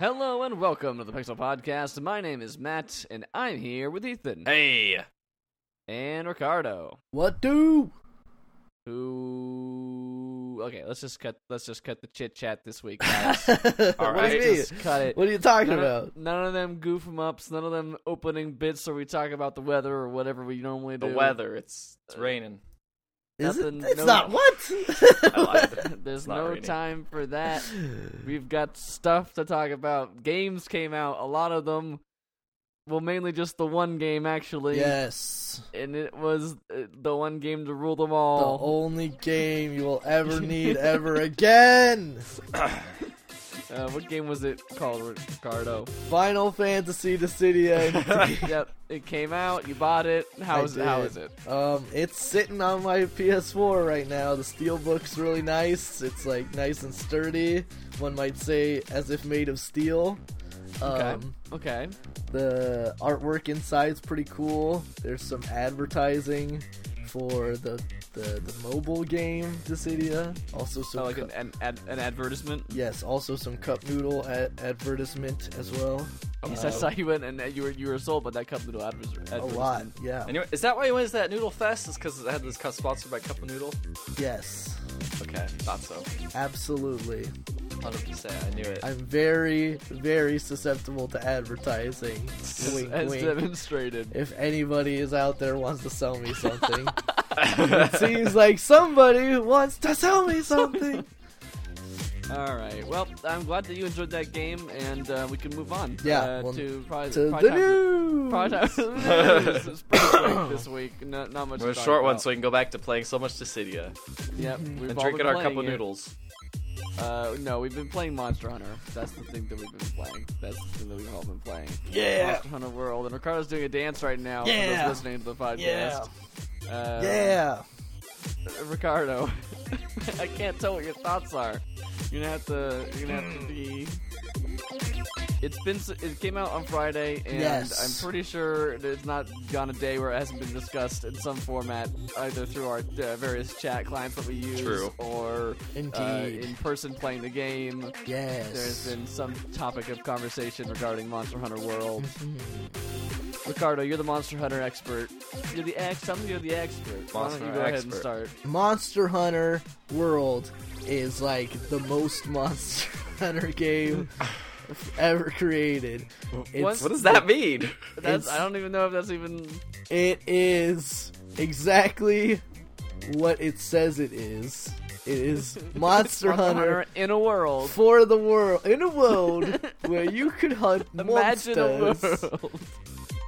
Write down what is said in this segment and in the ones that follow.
Hello and welcome to the Pixel Podcast. My name is Matt, and I'm here with Ethan Hey, and Ricardo. What do? Who? Okay, let's just cut. Let's just cut the chit chat this week, guys. what do you mean? Just cut it. What are you talking None about? of, none of them goof 'em ups. None of them opening bits where we talk about the weather or whatever we normally do. the weather. It's it's uh, raining. Is it? It's no- not what? There's not no time for that. We've got stuff to talk about. Games came out. A lot of them. Well, mainly just the one game actually. yes. and it was uh, the one game to rule them all. The only game you will ever need ever again. Uh, what game was it called, Ricardo? Final Fantasy Dissidia. yep, it came out. You bought it. How I is it? How is it? um, it's sitting on my PS4 right now. The steelbook's really nice. It's like nice and sturdy. One might say as if made of steel. Okay. Um, Okay. The artwork inside's pretty cool. There's some advertising for the the, the mobile game Dissidia. Also some So like cu- an an, ad, an advertisement. yes, also some cup noodle ad- advertisement as well. Yes, Uh, I saw you went and uh, you were you were sold by that cup noodle adver- a advertisement. lot, yeah. Anyway, is that why you went to that Noodle Fest? Is because it had this cup sponsored by Cup of Noodle? Yes, Okay, thought so. absolutely. Hundred percent. I knew it. I'm very very susceptible to advertising. As, wink, as wink. demonstrated. If anybody is out there wants to sell me something, it seems like somebody wants to sell me something. All right. Well, I'm glad that you enjoyed that game, and uh, we can move on. Yeah, Uh, well, to probably, to probably the time for- news. Probably time news. Quick this week. No, not much. We're a to talk short one, so we can go back to playing so much Dissidia Yep, we've and drinking our cup of noodles. Uh, no, we've been playing Monster Hunter. That's the thing that we've been playing. That's the thing that we've all been playing. Yeah. Monster Hunter World, and Ricardo's doing a dance right now. For Yeah. those listening to the podcast. Yeah. Uh, Yeah. Ricardo, I can't tell what your thoughts are. You're gonna have to. You're gonna have to be. It's been. It came out on Friday, and Yes. I'm pretty sure it's not gone a day where it hasn't been discussed in some format, either through our uh, various chat clients that we use, True. or uh, Indeed. in person playing the game. yes. There's been some topic of conversation regarding Monster Hunter World. Ricardo, you're the Monster Hunter expert. You're the ex. Tell me you're the expert. Why Monster don't you go Hunter ahead and expert. start? Monster Hunter World is like the most Monster Hunter game ever created. It's, What does that mean? That's. It's- I don't even know if that's even. It is exactly what it says it is. It is Monster Hunter in a world. for the world in a world where you could hunt Imagine a monsters. world.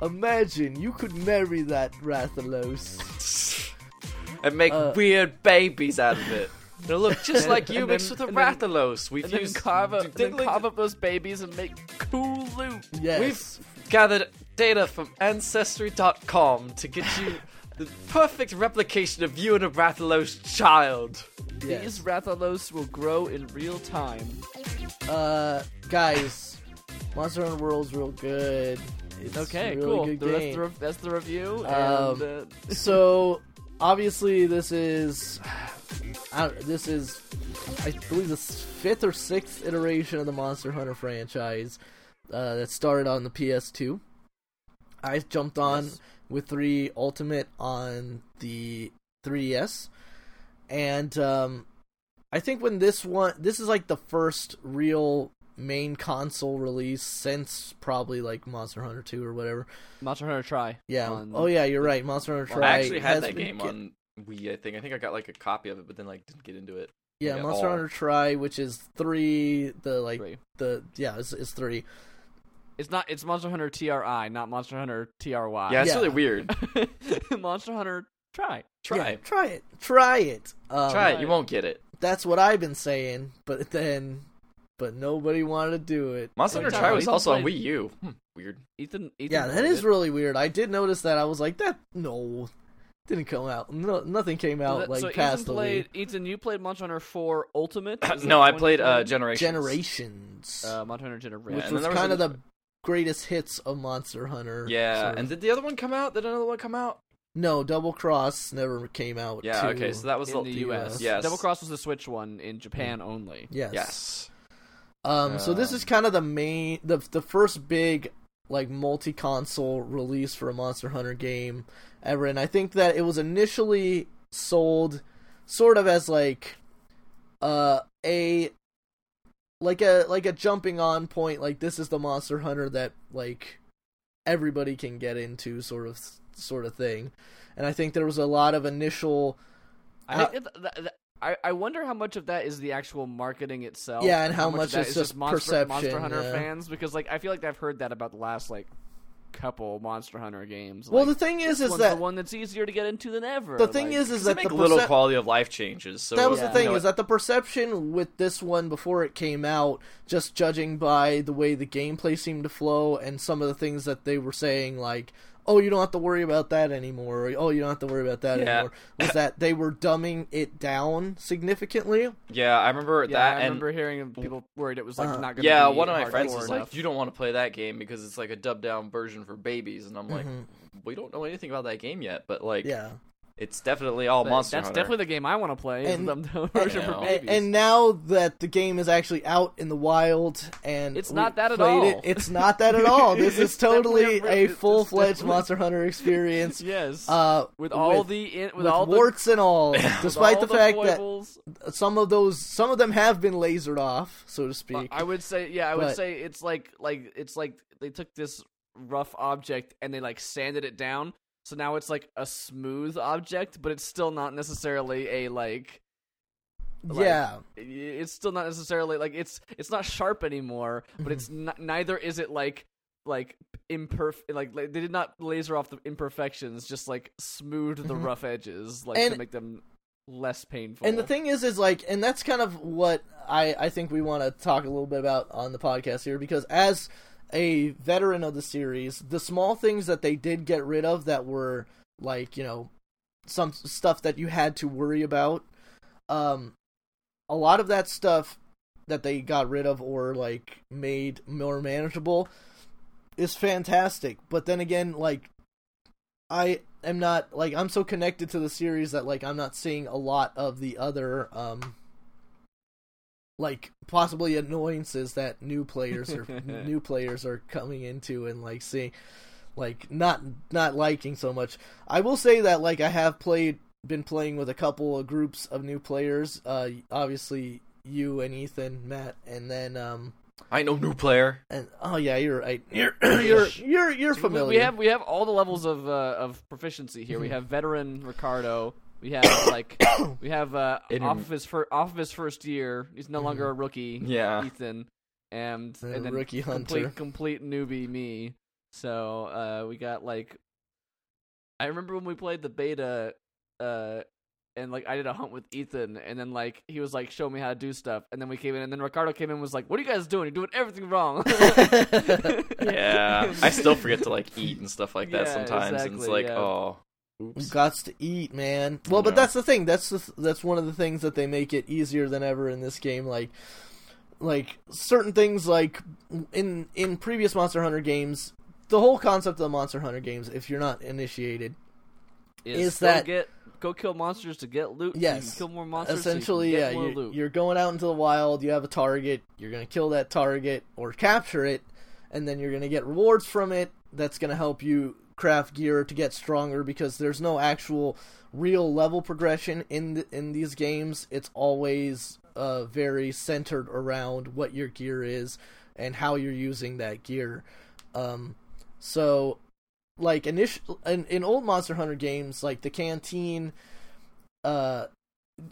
Imagine you could marry that Rathalos. and make Uh, weird babies out of it. They'll look just like you mixed then- with a Rathalos. We've And then used carve up, and then carve up those babies and make cool loot. Yes. We've gathered data from Ancestry.com to get you the perfect replication of you and a Rathalos child. yes. These Rathalos will grow in real time. Uh, guys, Monster Hunter World's real good. It's Okay, really cool. Good That's, the, re- that's the review. Um, and, uh, so obviously this is I this is I believe the fifth or sixth iteration of the Monster Hunter franchise uh, that started on the PS2. I jumped on Yes. with three Ultimate on the 3DS, and um, I think when this one this is like the first real main console release since probably like Monster Hunter 2 or whatever. Monster Hunter Tri. Yeah. on- oh yeah, you're right. Monster Hunter Tri. I actually had that game ki- on Wii. I think. I think I got like a copy of it, but then like didn't get into it. Yeah, Yeah, Monster all. Hunter Try, which is three. The like Three. the yeah, it's, it's three. It's not. It's Monster Hunter TRI, not Monster Hunter TRY. Yeah, it's Yeah. really weird. Monster Hunter Try. Try, Yeah, try it. Try it. Um, try it. You won't get it. That's what I've been saying, but then, but nobody wanted to do it. Monster Hunter you Try talking was about? also on Wii U. Hmm, weird. Ethan. Ethan Yeah, that played is it. really weird. I did notice that. I was like, that no, didn't come out. No, nothing came out So, that- like so past Ethan the played. Ethan, you played Monster Hunter 4 Ultimate. No, I played uh, Wii. Generations. Generations, Uh, Monster Hunter Generation. which and was there was kind of a- the greatest hits of Monster Hunter. Yeah, sort of. and did the other one come out? Did another one come out? no, Double Cross never came out. Yeah. to- Okay, so that was in the the U.S. Yes. Double Cross was the Switch one in Japan only. yes, Yes. Um, so this is kind of the main, the the first big like multi-console release for a Monster Hunter game ever, and I think that it was initially sold sort of as like uh a like a like a jumping on point like this is the monster hunter that like everybody can get into sort of sort of thing. And i think there was a lot of initial I, Uh, think th- I I wonder how much of that is the actual marketing itself. Yeah, and how of much that is is just Monster, perception, Monster Hunter yeah. fans because like I feel like I've heard that about the last like couple Monster Hunter games. well like, the thing is this is one's that the one that's easier to get into than ever. the thing like- is is that make the little percep- quality of life changes. So that was Yeah. the thing you know, is that the perception with this one before it came out just judging by the way the gameplay seemed to flow and some of the things that they were saying like oh you don't have to worry about that anymore or oh you don't have to worry about that Yeah. anymore was that they were dumbing it down significantly yeah, I remember yeah, that. I and remember hearing people worried it was like Uh, not going to yeah, be one of my friends was enough. like, "You don't want to play that game because it's like a dubbed down version for babies," and I'm like, Mhm. "We don't know anything about that game yet, but like, yeah it's definitely all But Monster that's Hunter." definitely the game I want to play. And- is the, the version for babies. And, and now that the game is actually out in the wild and It's not that at all. it, it's not that at all. This is totally a- a full fledged Monster Hunter experience. yes, Uh, with all with- the in, with, with all the warts and all, despite all the fact that some of those some of them have been lasered off, so to speak. I would say, yeah, I would But- say it's like like it's like they took this rough object and they like sanded it down, so now it's like a smooth object, but it's still not necessarily a like. like- yeah, It's still not necessarily like it's it's not sharp anymore, but it's Mm-hmm. not, neither is it like like imperfect like, like they did not laser off the imperfections just like smooth the Mhm. rough edges like And- to make them less painful and the thing is, is like, and that's kind of what I I think we want to talk a little bit about on the podcast here because as a veteran of the series, the small things that they did get rid of that were like you know some stuff that you had to worry about, um, a lot of that stuff that they got rid of or like made more manageable is fantastic. But then again, like I am not like I'm so connected to the series that like I'm not seeing a lot of the other um like possibly annoyances that new players or new players are coming into and like seeing like not not liking so much. I will say that like I have played been playing with a couple of groups of new players. Uh obviously you and Ethan, Matt, and then um I know new player. and oh yeah, you're right. You're you're you're you're familiar. We have we have all the levels of uh, of proficiency here. We have veteran Ricardo. We have like we have uh, Inter- off of his fir- off of his first year. He's no longer a rookie. Yeah. Ethan, and And and then rookie complete hunter. complete newbie me. So uh, we got like I remember when we played the beta. Uh, and like I did a hunt with Ethan, and then like he was like, "Show me how to do stuff," and then we came in, and then Ricardo came in and was like, "What are you guys doing? You're doing everything wrong." Yeah, I still forget to like eat and stuff like that Yeah, sometimes, and it's like, yeah. oh, oops. Gots to eat, man. Well, but that's the thing. That's the that's one of the things that they make it easier than ever in this game. Like, like certain things, like in in previous Monster Hunter games, the whole concept of the Monster Hunter games, if you're not initiated, Is go that- get go kill monsters to get loot? Yes. kill more monsters. essentially, so you yeah, more you, loot. you're going out into the wild. You have a target. You're gonna kill that target or capture it, and then you're gonna get rewards from it. That's gonna help you craft gear to get stronger because there's no actual real level progression in the, in these games. It's always uh, very centered around what your gear is and how you're using that gear. Um, so like initial in, in old Monster Hunter games, like the canteen, uh,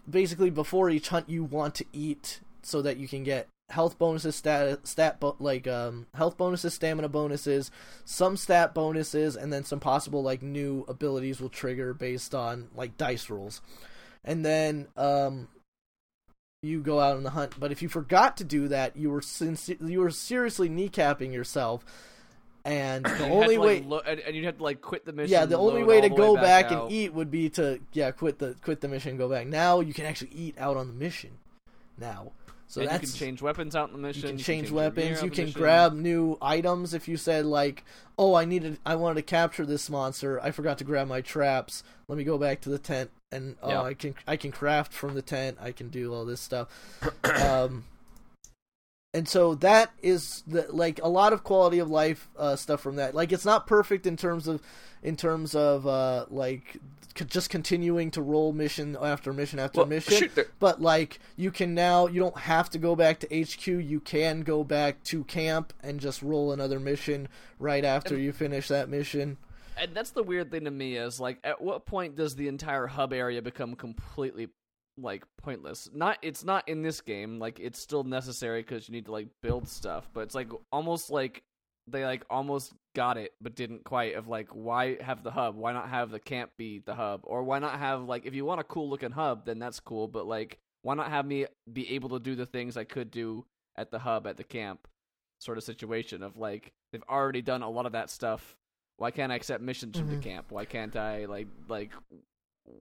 basically before each hunt you want to eat so that you can get health bonuses, stat stat bo- like um health bonuses, stamina bonuses, some stat bonuses, and then some possible like new abilities will trigger based on like dice rolls, and then um. You go out on the hunt, but if you forgot to do that, you were sincer- you were seriously kneecapping yourself, and the only to, way like, lo- and, and you'd have to like quit the mission. yeah, the only way to the go back, out. and eat would be to yeah quit the quit the mission, and go back. Now you can actually eat out on the mission. Now, so and that's you can change weapons out in the mission. you can change change your gear weapons. You can mission. grab new items. If you said like, oh, I needed, I wanted to capture this monster. I forgot to grab my traps. Let me go back to the tent, and oh, Yeah. I can I can craft from the tent. I can do all this stuff. um, and so that is the like a lot of quality of life uh, stuff from that. Like it's not perfect in terms of in terms of uh, like c- just continuing to roll mission after mission after Well, mission. shoot, there- But like you can now, you don't have to go back to HQ. You can go back to camp and just roll another mission right after you finish that mission. and that's the weird thing to me is like at what point does the entire hub area become completely like pointless not it's not in this game like it's still necessary because you need to like build stuff but it's like almost like they like almost got it but didn't quite of like why have the hub why not have the camp be the hub or why not have like if you want a cool looking hub then that's cool but like why not have me be able to do the things i could do at the hub at the camp sort of situation of like they've already done a lot of that stuff why can't I accept missions from Mhm. the camp? Why can't I like like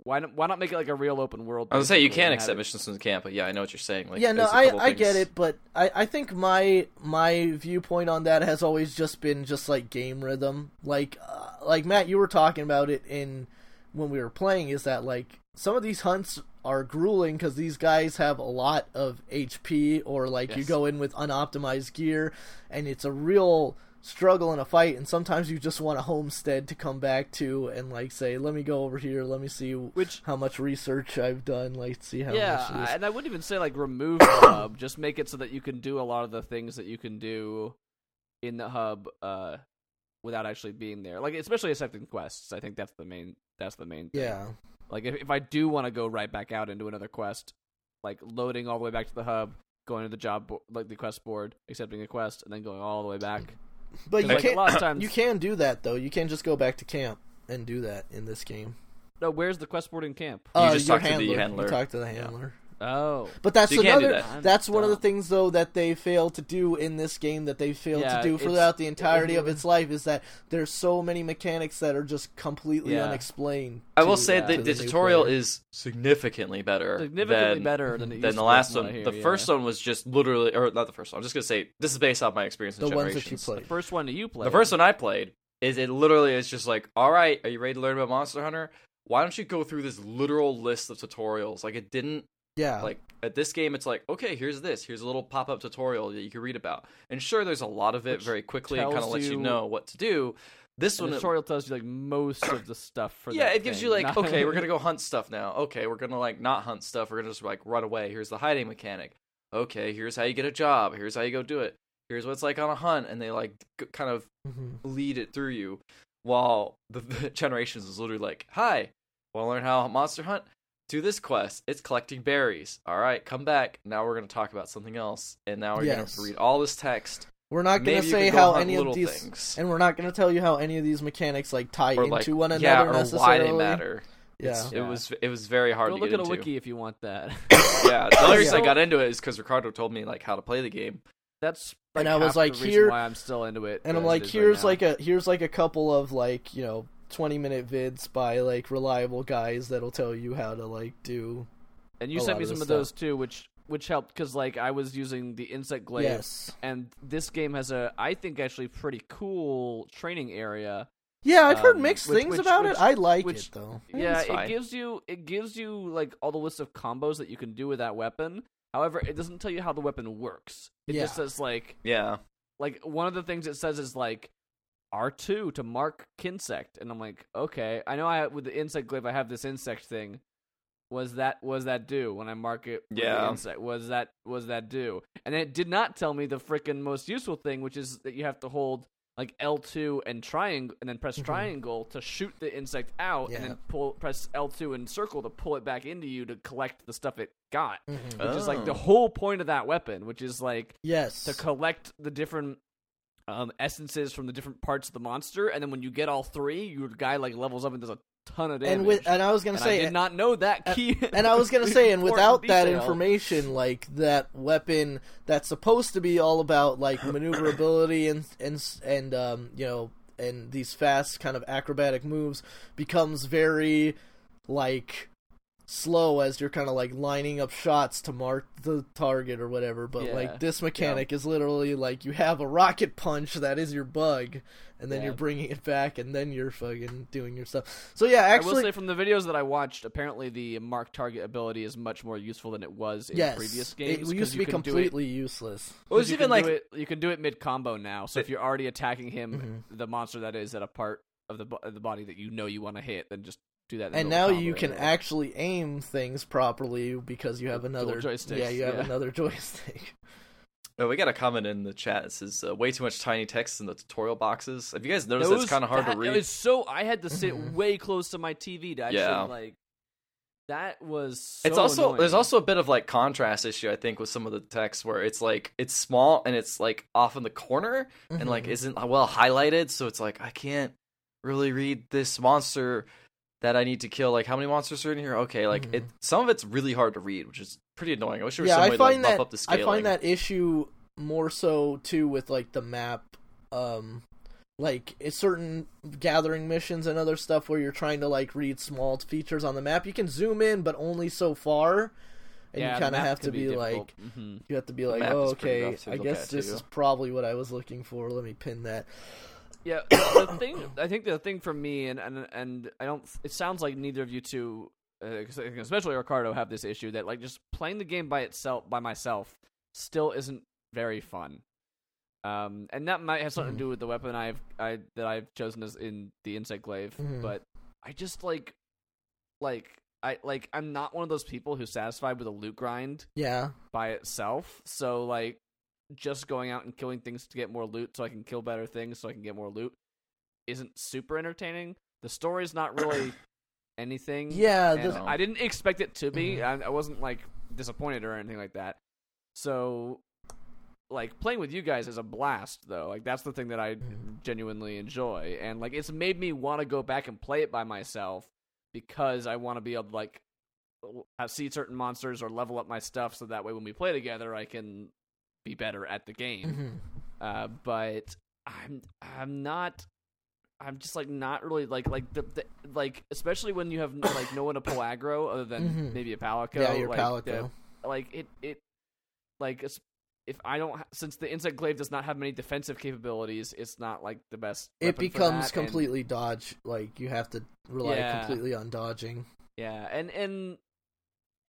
why not why not make it like a real open world? I was gonna say you can accept missions from the camp, but yeah, I know what you're saying. Like, yeah, no, there's a I couple I get it, but I I think my my viewpoint on that has always just been just like game rhythm. Like uh, like Matt, you were talking about it in when we were playing. Is that like some of these hunts are grueling because these guys have a lot of HP, or like you go in with unoptimized gear, and it's a real struggle in a fight and sometimes you just want a homestead to come back to and like say let me go over here let me see Which how much research i've done like see how yeah, much this and I wouldn't even say like remove the hub. Just make it so that you can do a lot of the things that you can do in the hub uh, without actually being there. Like especially accepting quests. I think that's the main. That's the main. Thing. yeah Like if if I do want to go right back out into another quest, like loading all the way back to the hub, going to the job bo- like the quest board, accepting a quest, and then going all the way back. But you Like, can't. lot of times- You can do that though. You can't just go back to camp and do that in this game. No, where's the quest board in camp? You Uh, just your talk to the handler. handler. You talk to the handler. Oh, But that's So you can't do another. that. That's one of the things though that they fail to do in this game that they failed Yeah, to do throughout the entirety it of its life is that there's so many mechanics that are just completely Yeah. unexplained. I will to- say yeah. that to the tutorial player. is significantly better. significantly than, better than than the last one. what I The hear, first one was just literally, or not the first one. I'm just gonna say this is based off my experience in the ones that you played. The first one that you played. The first one I played is it literally is just like, all right, are you ready to learn about Monster Hunter? Why don't you go through this literal list of tutorials? Like it didn't Yeah. like at this game it's like, okay, here's this, here's a little pop up tutorial that you can read about. And sure there's a lot of it Which very quickly and tells kind of lets you know what to do. This one the it- tutorial tells you like most of the stuff for yeah, it gives thing, you like, not- okay, we're gonna go hunt stuff now. Okay, we're gonna like not hunt stuff. We're gonna just like run away. Here's the hiding mechanic. Okay, here's how you get a job. Here's how you go do it. Here's what it's like on a hunt, and they like g- kind of Mhm. lead it through you. While the, the generations is literally like, hi, want to learn how monster hunt? Do this quest. It's collecting berries. All right, come back. Now we're gonna talk about something else, and now we're Yes. gonna read all this text. We're not going to say go how any little of these, things. and we're not going to tell you how any of these mechanics like tie or into like, one another yeah, or necessarily. why they matter. Yeah. It's- Yeah. It was it was very hard Go to look get at a wiki if you want that. yeah, the only reason I got into it is because Ricardo told me like how to play the game. That's And I was half like, here- why I'm still into it. and I'm like, here's right like a here's like a couple of like you know 20 minute vids by like reliable guys that'll tell you how to like do. and you a sent lot me of some this of those too, which which helped because like I was using the insect glaive, Yes. and this game has a I think actually pretty cool training area. Yeah, I've heard Um, mixed which- things which- about which- it. I like which- it though. Yeah, it gives you it gives you like all the list of combos that you can do with that weapon. However, it doesn't tell you how the weapon works. It Yeah. just says like Yeah, like one of the things it says is like R2 to mark kinsect and I'm like, okay, I know I with the insect glaive I have this insect thing. Was that was that do when I mark it with the Yeah. insect? Was that was that do? And it did not tell me the freaking most useful thing, which is that you have to hold like L2 and triangle and then press Mhm. triangle to shoot the insect out and then pull press L2 and circle to pull it back into you to collect the stuff it got. Mhm. Which is like the Oh. whole point of that weapon, which is like yes. to collect the different um, essences from the different parts of the monster, and then when you get all three, your guy like levels up and does a ton of damage. and with and I was gonna And say I did not know that key. and I was gonna say, and without that information, like that weapon that's supposed to be all about like maneuverability and and and um, you know and these fast kind of acrobatic moves becomes very like slow as you're kind of like lining up shots to mark the target or whatever. But Yeah. like this mechanic is literally like you have a rocket punch that is your bug, and then Yeah. you're bringing it back, and then you're fucking doing your stuff. So yeah, I will actually, say from the videos that I watched, apparently the mark target ability is much more useful than it was in yes, previous games it used to be can do it- completely useless. It was 'cause you even like it, you can do it mid combo now. So if you're already attacking him, Mm-hmm. the monster that is at a part of the bo- of the body that you know you want to hit, then just do that. And now you combo. can actually aim things properly because you have another joysticks, Yeah, you have yeah. another joystick. Oh, we got a comment in the chat. It says uh, way too much tiny text in the tutorial boxes. Have you guys noticed Those- it's kind of hard that- to read? It was so I had to sit way close to my TV to actually Yeah. like. That was. So it's also annoying. there's also a bit of like contrast issue I think with some of the text where it's like it's small and it's like off in the corner and like Mhm. isn't well highlighted, so it's like I can't really read this monster that I need to kill. Like how many monsters are in here? Okay, like it some of it's really hard to read, which is pretty annoying. I wish there was Mm-hmm. yeah, some I way find to like, that bump up the scaling. I find that issue more so too with like the map, um, like it's certain gathering missions and other stuff where you're trying to like read small features on the map. You can zoom in, but only so far, and yeah, you kind of have to be, difficult. like. Mhm. You have to be like, oh, okay. rough to I guess this too. is probably what I was looking for. Let me pin that. Yeah, the thing I think the thing for me and and and I don't. It sounds like neither of you two, uh, 'cause I think especially Ricardo, have this issue that like just playing the game by itself by myself still isn't very fun. Um, and that might have something Mhm. to do with the weapon I've I that I've chosen as in the insect glaive, Mhm. but I just like like I like I'm not one of those people who's satisfied with a loot grind Yeah. by itself. So like just going out and killing things to get more loot so I can kill better things so I can get more loot isn't super entertaining. The story's not really anything. Yeah. The, I didn't expect it to be. Mhm. I, I wasn't like disappointed or anything like that. So like playing with you guys is a blast though. Like that's the thing that I Mhm. genuinely enjoy and like it's made me want to go back and play it by myself because I want to be able to like have see certain monsters or level up my stuff so that way when we play together I can be better at the game. Mhm. Uh, but I'm I'm not I'm just like not really like like the, the like especially when you have like no one to pull aggro other than Mhm. maybe a palico. yeah, your like, Palico. the- like it it like if I don't since the insect glaive does not have many defensive capabilities, it's not like the best. it becomes that, and- completely dodge. Like you have to rely Yeah. completely on dodging. yeah, and and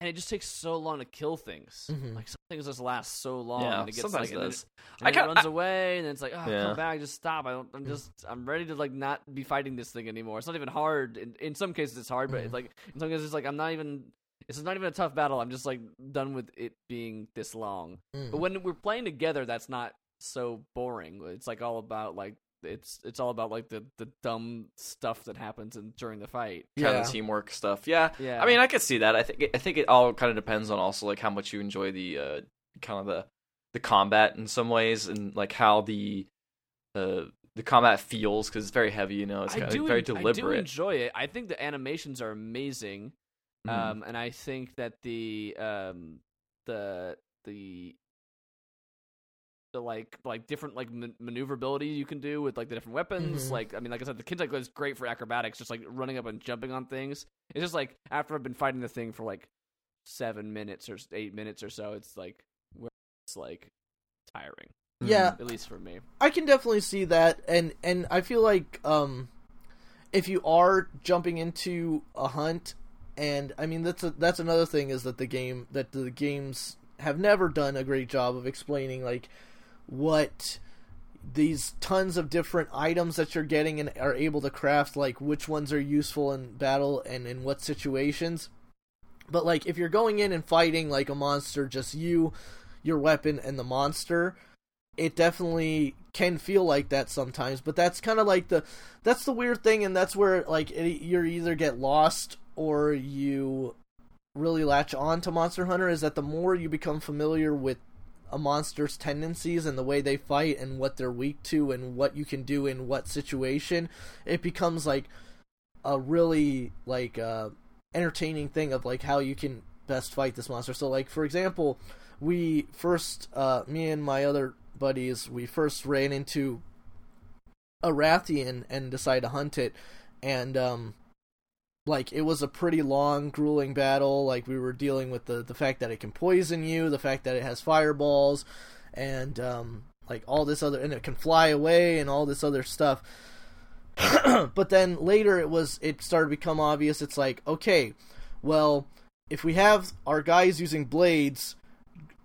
and it just takes so long to kill things. Mhm. Like some things just last so long. Yeah, and it gets like, it and then. And I it runs I- away, and then it's like, oh, Yeah. come back, just stop. I don't. I'm just. I'm ready to like not be fighting this thing anymore. It's not even hard. In, in some cases, it's hard, but it's like in some cases, it's like I'm not even. It's not even a tough battle. I'm just like done with it being this long. Mm. But when we're playing together, that's not so boring. It's like all about like it's it's all about like the the dumb stuff that happens in, during the fight. kind yeah. of teamwork stuff. Yeah. Yeah. I mean, I could see that. I think it, I think it all kind of depends on also like how much you enjoy the uh, kind of the the combat in some ways, and like how the uh, the combat feels because it's very heavy. You know, it's kind do of very en- I do deliberate. enjoy it. I think the animations are amazing. Mhm. Um, and I think that the um the the the like like different like man- maneuverability you can do with like the different weapons. Mhm. Like I mean, like I said, the Kinzai is great for acrobatics, just like running up and jumping on things. It's just like after I've been fighting the thing for like seven minutes or eight minutes or so, it's like it's like tiring, Yeah, at least for me. I can definitely see that, and and I feel like um, if you are jumping into a hunt, and I mean that's a, that's another thing is that the game that the games have never done a great job of explaining like what these tons of different items that you're getting and are able to craft like which ones are useful in battle and in what situations. But like if you're going in and fighting like a monster just you your weapon and the monster it definitely can feel like that sometimes. But that's kind of like the that's the weird thing and that's where like it, you either get lost or you really latch on to monster hunter is that the more you become familiar with a monster's tendencies and the way they fight and what they're weak to and what you can do in what situation it becomes like a really like uh entertaining thing of like how you can best fight this monster. So like for example we first uh me and my other buddies we first ran into a Rathian and decided to hunt it. And um like it was a pretty long, grueling battle. Like we were dealing with the the fact that it can poison you, the fact that it has fireballs, and um, like all this other, and it can fly away, and all this other stuff. but then later, it was it started to become obvious. It's like okay, well, if we have our guys using blades,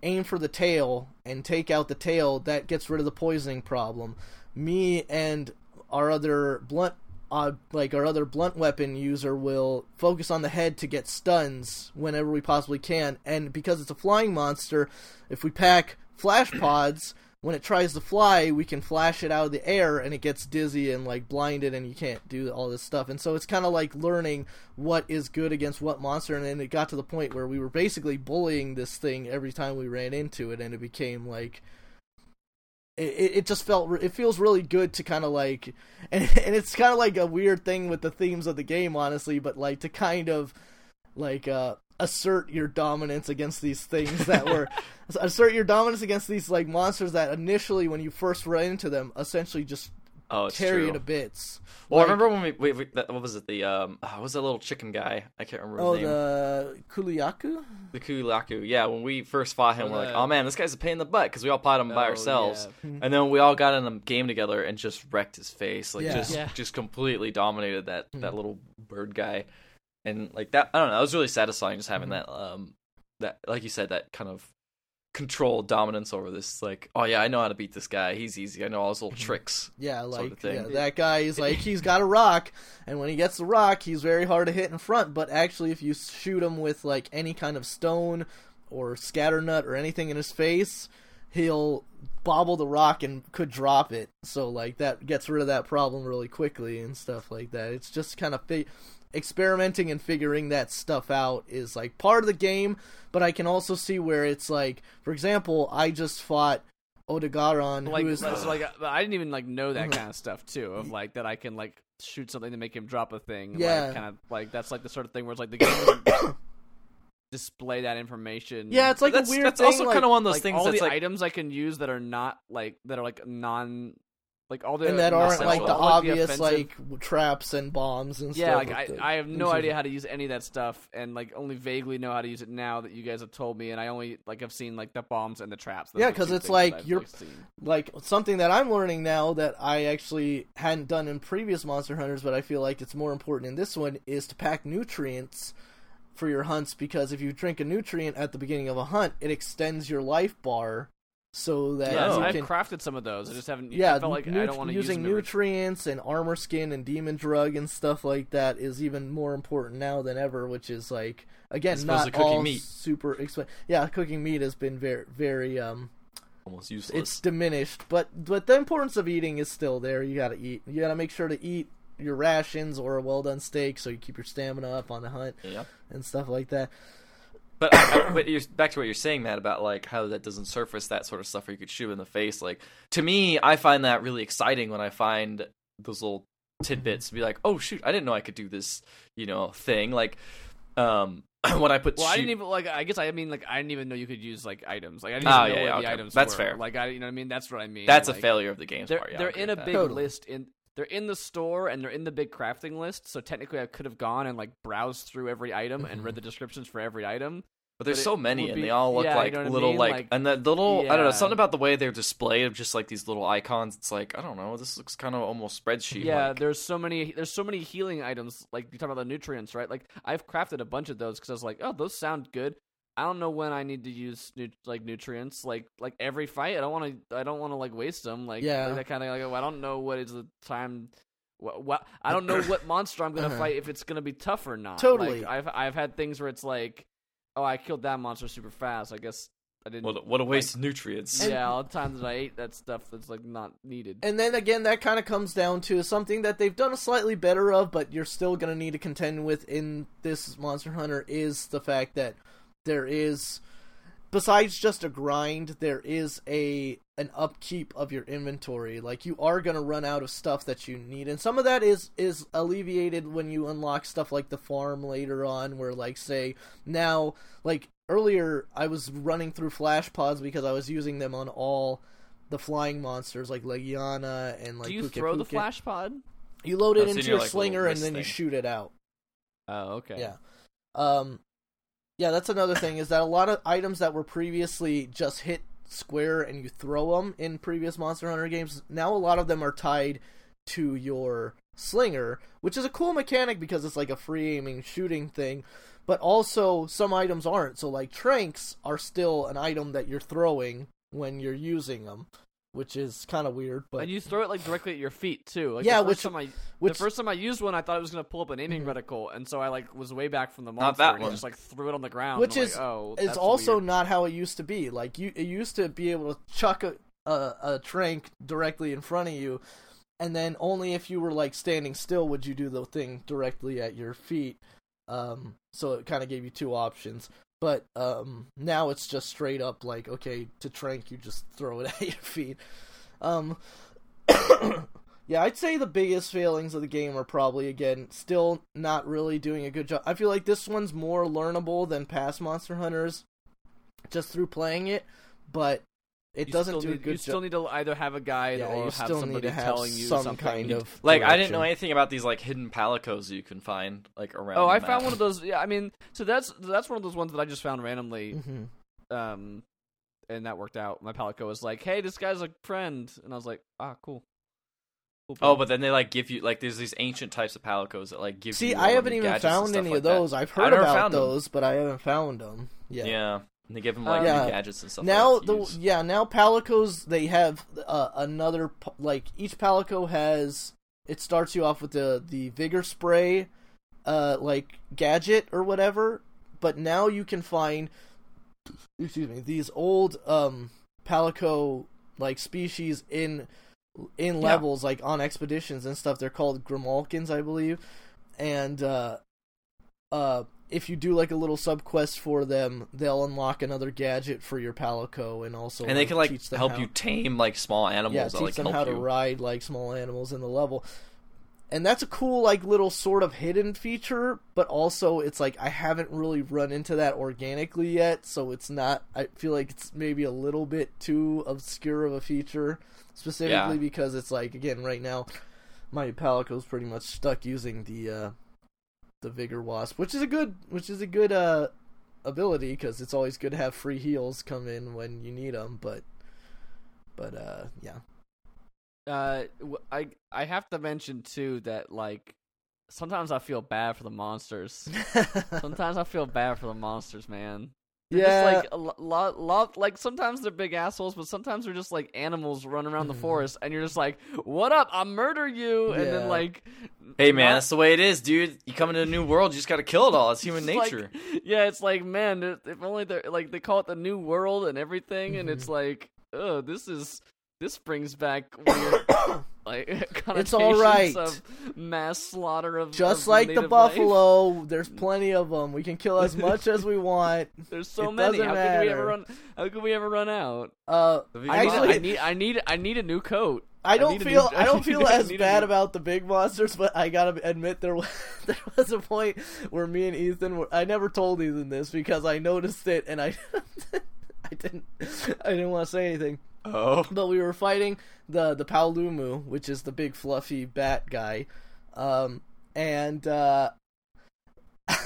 aim for the tail and take out the tail, that gets rid of the poisoning problem. Me and our other blunt uh, like our other blunt weapon user will focus on the head to get stuns whenever we possibly can. And because it's a flying monster, if we pack flash pods, when it tries to fly, we can flash it out of the air and it gets dizzy and like blinded and you can't do all this stuff. And so it's kind of like learning what is good against what monster. And then it got to the point where we were basically bullying this thing every time we ran into it, and it became like it, it just felt it feels really good to kind of like and, and it's kind of like a weird thing with the themes of the game honestly but like to kind of like uh assert your dominance against these things that were assert your dominance against these like monsters that initially when you first run into them essentially just Oh, it's tear true. you to bits Well, Like- remember when we, we, we that, what was it? The um, uh, what was that little chicken guy? I can't remember his oh name. the Kulu-Ya-Ku The Kulu-Ya-Ku. Yeah, when we first fought him, Oh, we're like, oh man, this guy's a pain in the butt because we all fought him by Oh, ourselves. yeah. And then we all got in a game together and just wrecked his face, like Yeah. just Yeah. just completely dominated that Hmm. that little bird guy. And like that, I don't know, that was really satisfying just having Mhm. that um that like you said that kind of control dominance over this like oh yeah i know how to beat this guy he's easy i know all his little Mhm. tricks Yeah, sort of like thing. yeah, that guy is like he's got a rock, and when he gets the rock, he's very hard to hit in front. But actually, if you shoot him with like any kind of stone or scatter nut or anything in his face, he'll bobble the rock and could drop it. So like that gets rid of that problem really quickly and stuff like that. It's just kind of experimenting and figuring that stuff out is like part of the game. But I can also see where it's like, for example, I just fought. Odogaron, like, who is so, like I didn't even like know that Mhm. kind of stuff too. Of like that I can like shoot something to make him drop a thing. Yeah. like, kind of like that's like the sort of thing where it's like the game display that information. Yeah, it's like that's, a weird that's thing. also like, kind of one of those like things all that's the like items I can use that are not like that are like non like all the and that aren't like the obvious offensive- like traps and bombs and yeah stuff. like I. I have no idea how to use any of that stuff and like only vaguely know how to use it now that you guys have told me and I only like have seen like the bombs and the traps Those Yeah, are the 'cause two it's like you're- like something that I'm learning now that I actually hadn't done in previous Monster Hunters, but I feel like it's more important in this one is to pack nutrients for your hunts because if you drink a nutrient at the beginning of a hunt, it extends your life bar so that yeah, so you I've can crafted some of those I just haven't yeah, I felt like nu- I don't want to use using them nutrients and armor skin and demon drug and stuff like that is even more important now than ever. Which is like again not cooking all meat. super expensive. Yeah, cooking meat has been very very um almost useless it's diminished, but but the importance of eating is still there. You gotta eat. You gotta make sure to eat your rations or a well done steak so you keep your stamina up on the hunt yeah and stuff like that. But I, I- but you're back to what you're saying, Matt, about like how that doesn't surface that sort of stuff where you could shoot in the face. Like to me, I find that really exciting when I find those little tidbits to be like, oh shoot, I didn't know I could do this, you know, thing. Like um when I put Well, I didn't even like. I guess I mean like I didn't even know you could use like items. Like I didn't Oh, even know yeah, what yeah, the okay. items That's were. fair. Like I, you know what I mean. That's what I mean. that's like, a failure of the game's They're part. Yeah, they're in a with that. big Totally. list in. They're in the store and they're in the big crafting list. So technically, I could have gone and like browsed through every item and read mm-hmm. the descriptions for every item. But there's but so many, would and they all look yeah, you like know what I little mean? like, Like- and the little I don't know something about the way they're displayed of just like these little icons. It's like I don't know. This looks kind of almost spreadsheet. yeah, there's so many. There's so many healing items. Like you talk about the nutrients, right? Like I've crafted a bunch of those because I was like, oh, those sound good. I don't know when I need to use nu- like nutrients. Like like every fight, I don't want to. I don't want to like waste them. Like Yeah. like that kind of like. I don't know what is the time. What, what I don't know what monster I'm gonna Uh-huh. fight if it's gonna be tough or not. Totally. Like, I've I've had things where it's like, oh, I killed that monster super fast. I guess I didn't. what, a- what a waste of nutrients. yeah, all the times that I ate that stuff that's like not needed. And then again, that kind of comes down to something that they've done a slightly better of, but you're still going to need to contend with in this Monster Hunter is the fact that there is, besides just a grind, there is a an upkeep of your inventory. Like you are going to run out of stuff that you need, and some of that is is alleviated when you unlock stuff like the farm later on, where like say now like earlier I was running through flash pods because I was using them on all the flying monsters like Legiana and like Do you Pukei throw the Pukei. flash pod? You load it I've into your, your like, slinger and then you shoot it out. Oh, okay. Yeah. Um yeah, that's another thing is that a lot of items that were previously just hit square and you throw them in previous Monster Hunter games, now a lot of them are tied to your slinger, which is a cool mechanic because it's like a free aiming shooting thing, but also some items aren't. So like tranks are still an item that you're throwing when you're using them, which is kind of weird, but And you throw it like directly at your feet too. Like, Yeah, the which- first time I which the first time I used one, I thought it was gonna pull up an aiming Mhm. reticle, and so I like was way back from the Not monster that and one. just like threw it on the ground. Which is- like, oh, it's also weird. not how it used to be. Like you, it used to be able to chuck a, a a trank directly in front of you, and then only if you were like standing still would you do the thing directly at your feet. Um, so it kind of gave you two options. But um, now it's just straight up like okay, to trank you just throw it at your feet. Um, yeah, I'd say the biggest failings of the game are probably again still not really doing a good job. I feel like this one's more learnable than past Monster Hunters, just through playing it, but it You doesn't still do a need, good You job. still need to either have a guide yeah, or you have somebody have telling you some something. kind of Like I didn't know anything about these like hidden palicos you can find like around. Oh, the I map. found one of those. Yeah, I mean, so that's that's one of those ones that I just found randomly. Mhm. Um, and that worked out. My palico was like, "Hey, this guy's a friend," and I was like, "Ah, cool." Cool, Oh, but then they like give you like there's these ancient types of palicos that like give you. See, you. I haven't even found any like of that. those. I've I heard about found them. those, but I haven't found them. Yeah. Yeah. And they give them like Yeah. gadgets and stuff. now like the use. yeah now palicos they have uh, another like each palico has it starts you off with the the vigor spray uh like gadget or whatever but now you can find excuse me these old um palico like species in in Yeah. levels like on expeditions and stuff they're called Grimalkynes i believe and uh uh if you do like a little sub quest for them, they'll unlock another gadget for your palico, and also and they can like teach them help how, you tame like small animals yeah that teach like them help how you. to ride like small animals in the level. And that's a cool like little sort of hidden feature, but also it's like I haven't really run into that organically yet, so it's not. I feel like it's maybe a little bit too obscure of a feature, specifically Yeah. because it's like again right now, my palico's pretty much stuck using the uh the vigor wasp, which is a good which is a good uh ability because it's always good to have free heals come in when you need them, but but uh yeah. uh, I I have to mention too that like sometimes I feel bad for the monsters. sometimes I feel bad for the monsters, man. They're yeah, just like a lo- lot, lot, like sometimes they're big assholes, but sometimes they're just like animals running around the Mhm. forest, and you're just like, "What up? I'll murder you!" And Yeah. then like, Hey man, not- that's the way it is, dude. You come into a new world, you just gotta kill it all. It's human It's like- nature. yeah, it's like, man, if if only they're like they call it the new world and everything, and it's Mm-hmm. like, oh, this is this brings back weird like It's all right. of mass slaughter of just of like the native life. buffalo, there's plenty of them. We can kill as much as we want. There's so It many. doesn't How could we ever run? How could we ever run out? Uh, I need, Actually- I need, I need, I need a new coat. I don't need a feel new- I don't feel as bad new- about the big monsters, but I gotta admit there was there was a point where me and Ethan were. I never told Ethan this because I noticed it and I I didn't I didn't want to say anything. Oh. But we were fighting the the Paolumu, which is the big fluffy bat guy, um, and uh,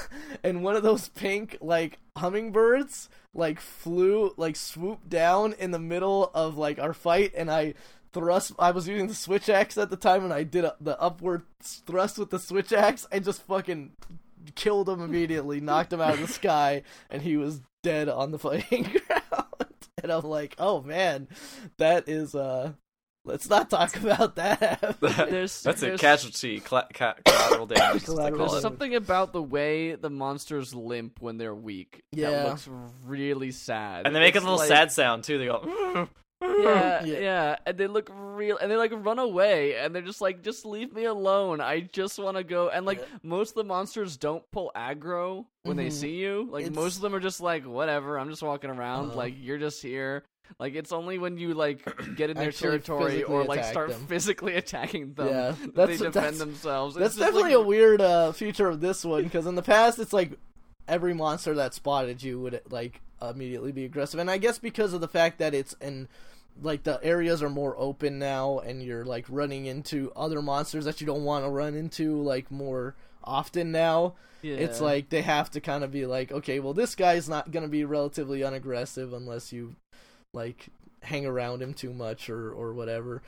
and one of those pink like hummingbirds like flew like swooped down in the middle of like our fight, and I thrust. I was using the switch axe at the time, and I did a, the upward thrust with the switch axe, and just fucking killed him immediately, knocked him out of the sky, and he was dead on the fighting ground. And I'm like, oh man, that is uh let's not talk about that. There's, That's a casualty, cla- ca- collateral damage. Collateral There's something about the way the monsters limp when they're weak Yeah. that looks really sad. And they make a little like- sad sound too. They go. Yeah, Yeah. yeah, and they look real, and they like run away, and they're just like, just leave me alone. I just want to go. And like most of the monsters don't pull aggro when they Mhm. see you. Like It's- most of them are just like, whatever. I'm just walking around. Uh-huh. Like you're just here. Like it's only when you like get in their Actually territory or like start them. physically attacking them. Yeah, that they defend that's- themselves. That's It's just, definitely like, a weird uh, feature of this one because in the past it's like every monster that spotted you would like immediately be aggressive, and I guess because of the fact that it's in like the areas are more open now, and you're like running into other monsters that you don't want to run into like more often now. Yeah. It's like they have to kind of be like, okay, well, this guy's not gonna be relatively unaggressive unless you like hang around him too much or or whatever.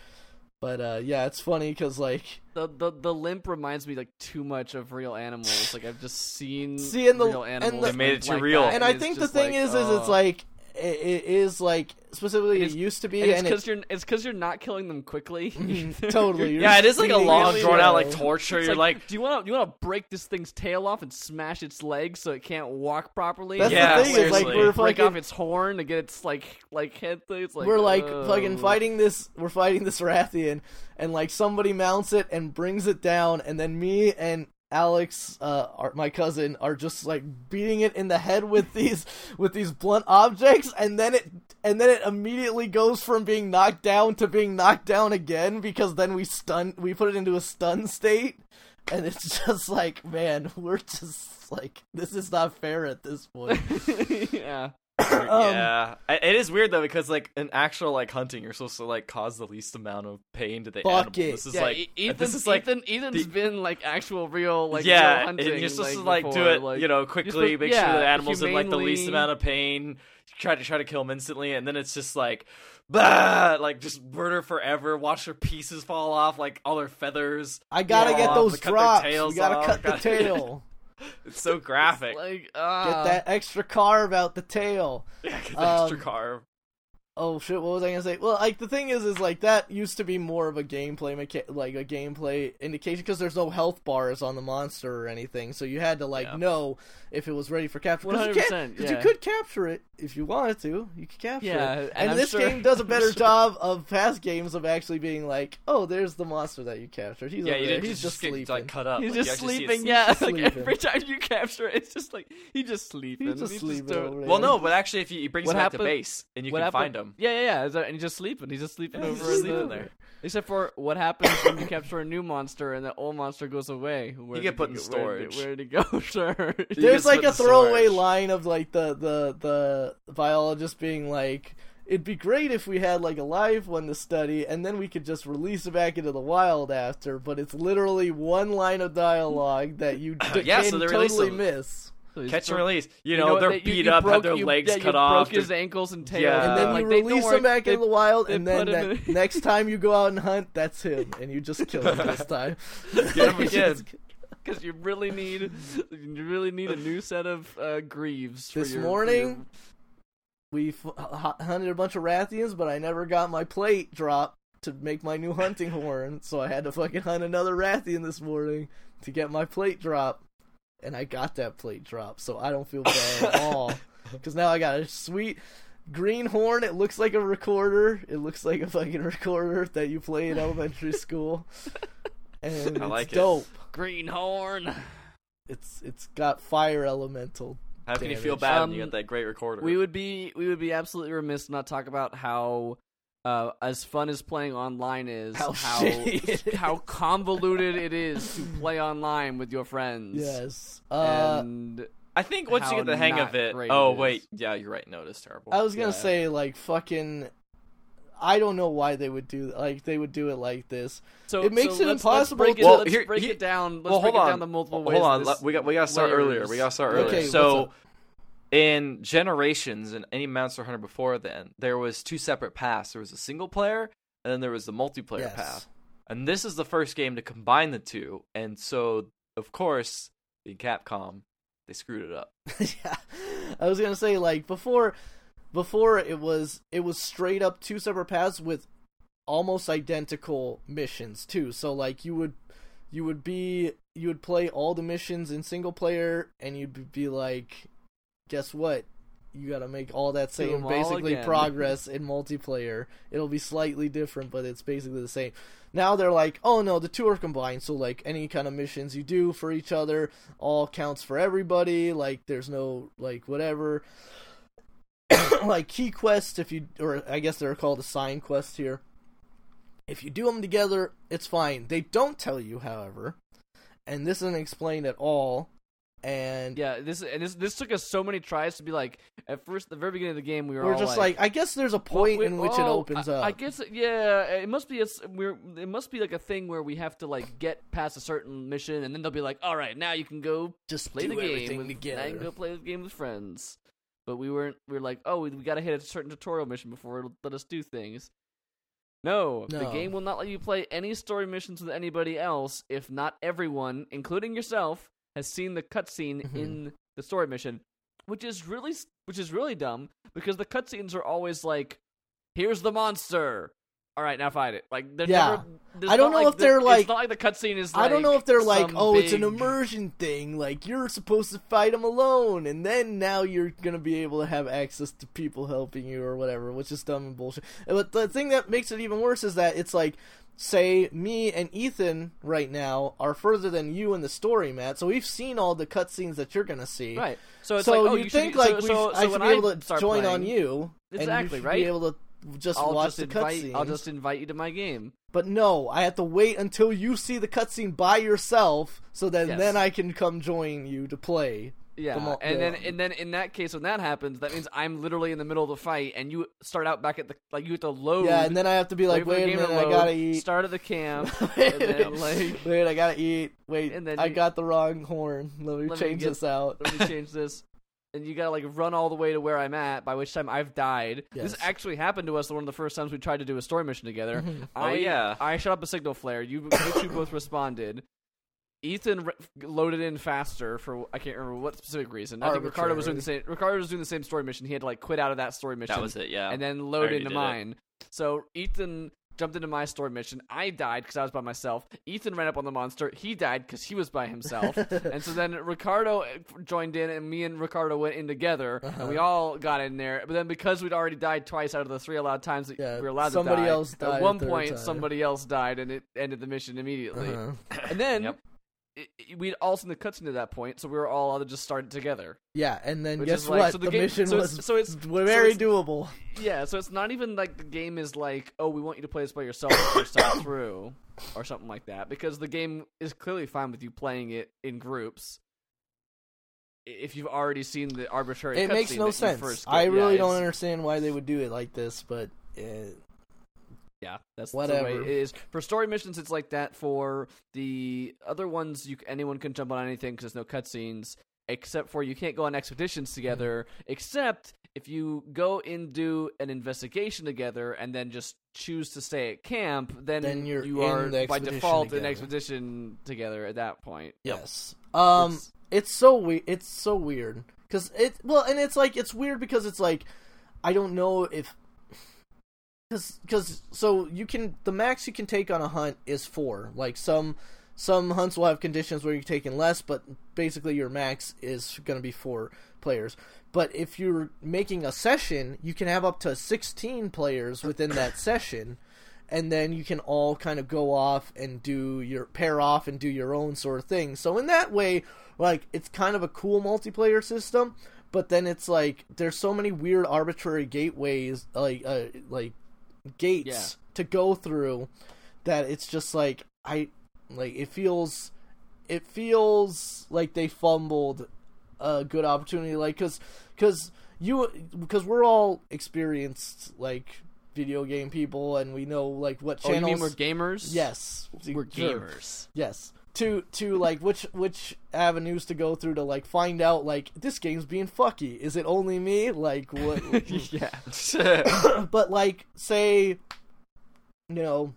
But uh, yeah, it's funny because like the, the the limp reminds me like too much of real animals. Like I've just seen See, and the- real and animals. the- They made it too like real. that, and I think the thing like, is, is it's oh. like it, it is like specifically It's- it used to be, And it's and it, because you're it's because you're not killing them quickly. Mhm, totally. You're Yeah, it is like a long, really drawn out like torture. It's You're like, do you want to you want to break this thing's tail off and smash its legs so it can't walk properly? That's Yeah, the thing is like seriously. we're break fucking off its horn to get its like like head thing. It's like we're like oh. fucking fighting this we're fighting this Rathian and like somebody mounts it and brings it down and then me and Alex uh our, my cousin are just like beating it in the head with these with these blunt objects and then it and then it immediately goes from being knocked down to being knocked down again because then we stun we put it into a stun state and it's just like man we're just like this is not fair at this point yeah. Um, yeah. I- It is weird though because like in actual like hunting, you're supposed to like cause the least amount of pain to the animal. it. This is yeah, like Ethan, this is like Ethan, Ethan's the- been like actual real like yeah, real hunting. and you're supposed to like, like do it, like, you know, quickly, supposed- make sure the animal's in like the least amount of pain. Try to try to kill them instantly, and then it's just like, bah, like just murder forever. Watch their pieces fall off, like all their feathers. I gotta get off, those they cut their drops. tails You gotta off, cut the gotta- tail. It's so graphic. Like Get uh, that extra carve out the tail. yeah, get the um, extra carve. Oh shit! What was I gonna say? Well, like the thing is, is like that used to be more of a gameplay mecha- like a gameplay indication because there's no health bars on the monster or anything, so you had to like Yeah. know if it was ready for capture. Because hundred you, percent. 'cause you could capture it if you wanted to. You could capture Yeah, it, and and, this sure- game does a I'm better sure- job of past games of actually being like, oh, there's the monster that you captured. He's Yeah, over you there. didn't He's just, get, sleeping. like cut up. He's Like, just actually see it sleeping. Yeah, just like every time you capture it, it's just like he's just sleeping. He's just He's sleeping doing- over. Well, no, but actually, if you, he brings What him back to base and you can happened- find him. Yeah, yeah, yeah. And he's just sleeping. He's just sleeping Yeah, over just sleeping the- there. Except for what happens when you capture a new monster and the old monster goes away. Where get put in Where storage. did, where did he go, sir? There's like a throwaway storage. line of like the the the biologist being like it'd be great if we had like a live one to study and then we could just release it back into the wild after but it's literally one line of dialogue that you d- Yeah, can so they release totally them. miss So he's Catch throw- and release. You, know know, they're they- beat you up, broke- have their you- legs yeah, cut you off. broke his ankles and tail. Yeah. and then like, you they- release worry, him back they- into the wild and then that in- next time you go out and hunt that's him and you just kill him this time Get him again. because you really need you really need a new set of uh, greaves. For This your, morning, your- we f- h- hunted a bunch of Rathians, but I never got my plate drop to make my new hunting horn, so I had to fucking hunt another Rathian this morning to get my plate drop, and I got that plate drop, so I don't feel bad at all because now I got a sweet green horn. It looks like a recorder. It looks like a fucking recorder that you play in elementary school, and I it's like it. dope. greenhorn. It's it's got fire elemental. How can you feel bad when you Um, got that great recorder? We would be we would be absolutely remiss not talk about how uh, as fun as playing online is, How how how convoluted it is to play online with your friends. Yes. Uh, and I think once you get the hang of it. Oh it is. wait, yeah, you're right. No, it's terrible. I was gonna Yeah. say like fucking. I don't know why they would do like they would do it like this. so It makes so it let's- impossible Let's break, it, to- Well, let's here- break here- it down. Let's well, break hold it on. down the multiple ways. Hold on, this- we got we got to start earlier. We got to start Okay, earlier. what's so up? In generations and any Monster Hunter before then, there was two separate paths. There was a single player, and then there was the multiplayer Yes. path. And this is the first game to combine the two. And so, of course, in Capcom, they screwed it up. yeah, I was gonna say like before, before it was it was straight up two separate paths with almost identical missions too. So like you would you would be you would play all the missions in single player, and you'd be like, guess what? You got to make all that same all basically again. progress in multiplayer. It'll be slightly different, but it's basically the same. Now they're like, oh no, the two are combined. So like any kind of missions you do for each other all counts for everybody. Like there's no like whatever. like key quests, if you or I guess they're called assigned quests here. If you do them together, it's fine. They don't tell you, however, and this isn't explained at all. And Yeah, this and this this took us so many tries to be like at first the very beginning of the game we were, we're all just like, I guess there's a well, point we- in which it oh, opens I, up. I guess yeah, it must be a we're it must be like a thing where we have to like get past a certain mission and then they'll be like, all right, now you can go just play the game with, now you can go play the game with friends. But we weren't. We were like, oh, we, we got to hit a certain tutorial mission before it'll let us do things. No, the game will not let you play any story missions with anybody else if not everyone, including yourself, has seen the cutscene Mhm. in the story mission, which is really which is really dumb because the cutscenes are always like, "Here's the monster." All right, now fight it. Like, they're Yeah. never. I don't know like if they're the- like- It's not like the cutscene is. Like I don't know if they're like, oh, it's an immersion thing. Like you're supposed to fight them alone, and then now you're gonna be able to have access to people helping you or whatever, which is dumb and bullshit. But the thing that makes it even worse is that it's like, say, me and Ethan right now are further than you in the story, Matt. So we've seen all the cutscenes that you're gonna see. Right. So it's so like, oh, you you think should, like so, so, I should be able to join playing, on you, and you Exactly, should right? be able to just I'll watch just the invite. cutscenes. I'll just invite you to my game. But no, I have to wait until you see the cutscene by yourself, so that Yes. then I can come join you to play. Yeah, mo- and then and then in that case, when that happens, that means I'm literally in the middle of the fight, and you start out back at the like you have to load. Yeah, and then I have to be like, for the wait a game to minute, I gotta eat. Start at the camp, and then like wait, I gotta eat. Wait, And then I you- got the wrong horn. Let me Let me change get- this out. let me change this. And you gotta like run all the way to where I'm at, by which time I've died. This actually happened to us one of the first times we tried to do a story mission together. Mm-hmm. Oh, I, yeah. I shot up a signal flare. You, you two both responded. Ethan re- loaded in faster for I can't remember what specific reason. I think Ricardo was doing the same. Ricardo was doing the same story mission. He had to like quit out of that story mission. That was it. Yeah. and then load into did it. mine. So Ethan jumped into my story mission. I died because I was by myself. Ethan ran up on the monster. He died because he was by himself. and so then Ricardo joined in, and me and Ricardo went in together, and we Uh-huh. all got in there. But then because we'd already died twice out of the three allowed times that Yeah, we were allowed somebody to die, else died at one point time. somebody else died, and it ended the mission immediately. Uh-huh. And then. Yep. It- it- We'd all seen the cutscene at that point, so we were all allowed to just start it together. Yeah, and then guess like- what? so the the game- mission so was it's- so it's- very it's- doable. Yeah, so it's not even like the game is like, oh, we want you to play this by yourself the first time through, or something like that, because the game is clearly fine with you playing it in groups. If you've already seen the arbitrary, It makes no sense. get. I Yeah, really don't understand why they would do it like this, but uh, Yeah, that's the way it is. For story missions, it's like that. For the other ones, you anyone can jump on anything because there's no cutscenes. Except for you can't go on expeditions together. Mm-hmm. Except if you go and do an investigation together and then just choose to stay at camp, then, Then you're you are the by default in expedition together at that point. yes. Um, It's- it's so we- It's so weird because it. Well, and it's like it's weird because it's like I don't know if because because so you can the max you can take on a hunt is four. Like some some hunts will have conditions where you're taking less, but basically your max is going to be four players. But if you're making a session, you can have up to 16 players within that session, and then you can all kind of go off and do your pair off and do your own sort of thing. So in that way, like it's kind of a cool multiplayer system. But then it's like there's so many weird arbitrary gateways, like uh, like gates Yeah. to go through that it's just like I like it feels it feels like they fumbled a good opportunity like cuz cuz you because we're all experienced like video game people and we know like what channels. Oh, you mean we're gamers? yes we're sure. gamers. yes to to like which which avenues to go through to like find out like this game's being fucky. Is it only me? Like what? Yeah. but like say you know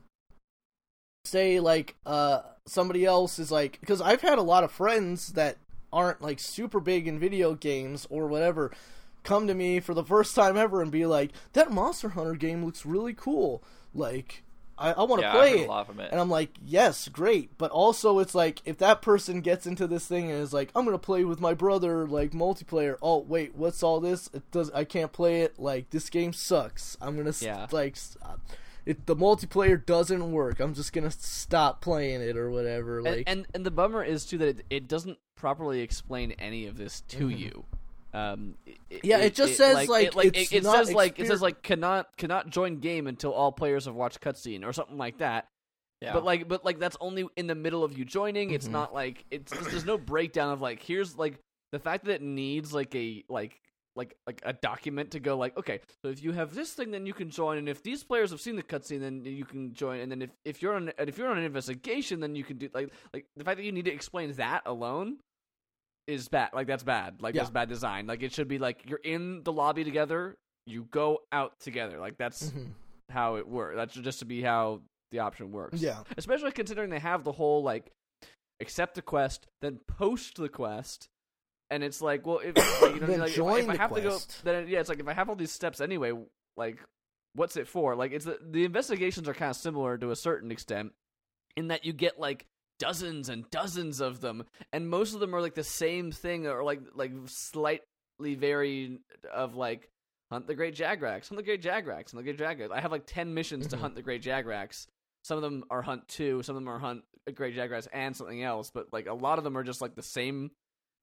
say like uh somebody else is like because i've had a lot of friends that aren't like super big in video games or whatever come to me for the first time ever and be like that monster hunter game looks really cool. Like i, I want to yeah, play it a lot from it. and I'm like, yes, great. But also, it's like if that person gets into this thing and is like, I'm gonna play with my brother, like multiplayer. Oh wait, what's all this? It does. I can't play it. Like this game sucks. I'm gonna Yeah. like, uh, it the multiplayer doesn't work. I'm just gonna stop playing it or whatever. Like, and, and and the bummer is too that it, it doesn't properly explain any of this to mm-hmm. you. Um, it- Mm-hmm. Yeah, it just says, like, it, it's it, it not says like it says like cannot cannot join game until all players have watched cutscene or something like that. Yeah. But like, but like that's only in the middle of you joining. It's Mhm. not like it's there's no breakdown of like here's like the fact that it needs like a like like like a document to go like okay so if you have this thing then you can join and if these players have seen the cutscene then you can join and then if, if you're on and if you're on an investigation then you can do like like the fact that you need to explain that alone is bad like that's bad like Yeah. that's bad design like it should be like you're in the lobby together you go out together like that's Mhm. how it works That's just to be how the option works Yeah. especially considering they have the whole like accept the quest then post the quest and it's like well if like, you know like, if, join if I the have to go quest. then yeah it's like if I have all these steps anyway like what's it for like it's the, the investigations are kind of similar to a certain extent in that you get like dozens and dozens of them and most of them are like the same thing or like like slightly varied of like hunt the great Jagras hunt the great Jagras hunt the great Jagras. I have like 10 missions to Mhm. hunt the great Jagras. Some of them are hunt 2 some of them are hunt a great Jagras and something else but like a lot of them are just like the same.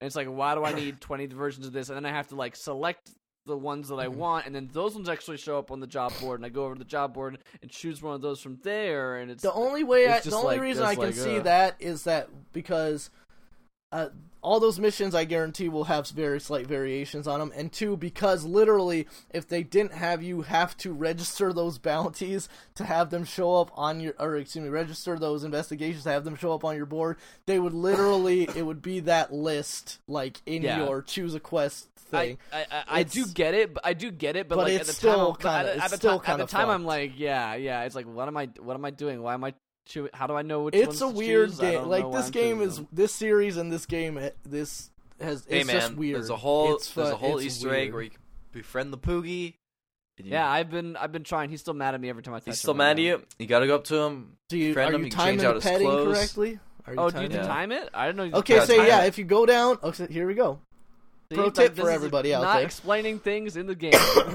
And it's like why do i need 20 versions of this? And then i have to like select the ones that I Mhm. want, and then those ones actually show up on the job board, and I go over to the job board and choose one of those from there, and it's The only way, I, the only like- reason I can like, see uh, that is that because uh, all those missions, I guarantee, will have very slight variations on them, and two, because literally, if they didn't have you have to register those bounties to have them show up on your, or excuse me, register those investigations to have them show up on your board, they would literally, it would be that list like in Yeah. your choose a quest thing. I, I, I, I do get it, but I do get it, but, but like it's at the time, kinda- at, at the time, at the time, I'm like, yeah, yeah. It's like, what am I, what am I doing? Why am I? Choo- how do I know which? it's a ones to weird choose? Game. Like this game is them. this series and this game eh, this has hey it's man, just weird. there's a whole It's there's a whole Easter weird. egg where you can befriend the Poogie. you- Yeah, I've been, I've been trying. He's still mad at me every time I touch he's still right mad at you. You got to go up to him. Do you friend are him, you you change timing out his petting clothes. correctly? Are you Oh, do you timing need to Yeah. time it? I don't know. Okay, so yeah, it. if you go down, okay, here we go. See, pro tip this for everybody out not there. explaining things in the game.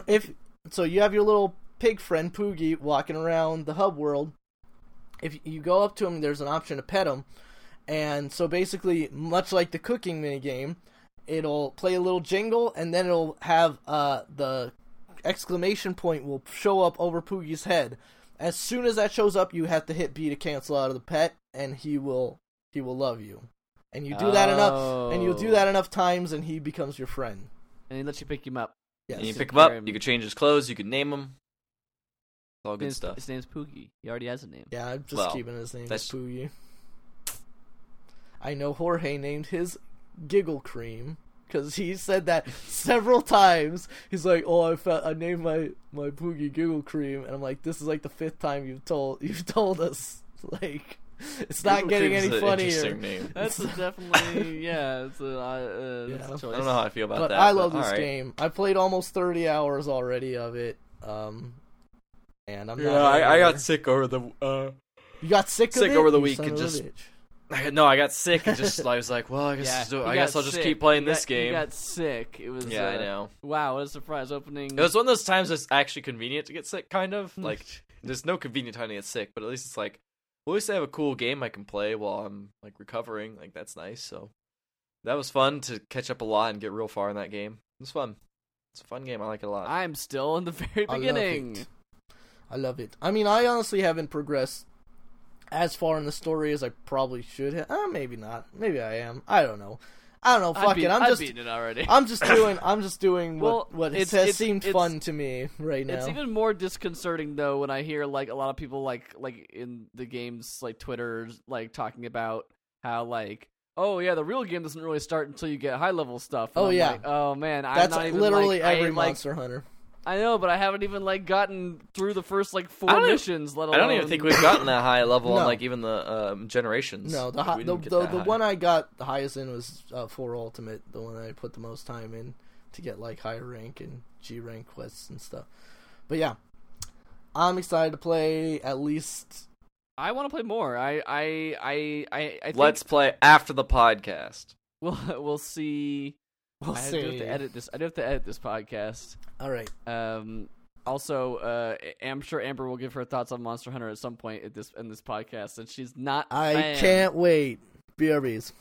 If so, you have your little pig friend Poogie walking around the hub world. If you go up to him, there's an option to pet him, and so basically, much like the cooking mini game, it'll play a little jingle, and then it'll have uh, the exclamation point will show up over Poogie's head. As soon as that shows up, you have to hit B to cancel out of the pet, and he will he will love you. And you do that enough, and you'll do Oh. that enough times, and he becomes your friend. and he lets you pick him up. Yes. And you so pick him up. You can change his clothes. You can name him. It's all His good name's- stuff. His name's Poogie. He already has a name. Yeah, I'm just Well, keeping his name as that's- Poogie. I know Jorge named his Giggle Cream because he said that several times. He's like, "Oh, I fa- I named my my Poogie Giggle Cream," and I'm like, "This is like the fifth time you've told you've told us." Like, it's not Giggle getting any an funnier. name. That's a definitely yeah. It's a, uh, uh, that's Yeah. a choice. I don't know how I feel about But that. I love but this alright. game. I played almost 30 hours already of it. Um, and I'm Yeah, not. I, I got sick over the. Uh, You got sick of sick it? over the week and just- I, no, I got sick and just I was like, well, I guess Yeah, I guess I'll just keep playing He this got- He game. got sick. It was. yeah, I uh, know. Wow, what a surprise opening. It was one of those times that's actually convenient to get sick, kind of. Like, there's no convenient time to get sick, but at least it's like, well, at least I have a cool game I can play while I'm like recovering. Like, that's nice. So that was fun to catch up a lot and get real far in that game. It was fun. It's a fun game. I like it a lot. I'm still in the very I love beginning. I love it. I mean, I honestly haven't progressed as far in the story as I probably should have. Uh, maybe not. Maybe I am. I don't know. I don't know. I've Fuck beat- it. I'm I've just. beaten it already. I'm just doing. I'm just doing what Well, what it's- has it's- seemed it's- fun to me right now. It's even more disconcerting though when I hear like a lot of people like like in the games like Twitter like talking about how like oh yeah the real game doesn't really start until you get high level stuff. And Oh, I'm yeah. like, oh man, I'm That's not even, literally like, I every like Monster Hunter. I know, but I haven't even like gotten through the first like four I don't even- missions. Let alone I don't even think we've gotten that high level on like even the um, generations. No, the hi- the the, the one I got the highest in was uh, 4 Ultimate, the one I put the most time in to get like higher rank and G rank quests and stuff. But yeah, I'm excited to play at least. I want to play more. I I I I, I think Let's play after the podcast. we'll we'll see. We'll I do have to edit this. I do have to edit this podcast. All right. Um, also, uh, I'm sure Amber will give her thoughts on Monster Hunter at some point at this in this podcast, and she's not. I fan. can't wait. BRBs.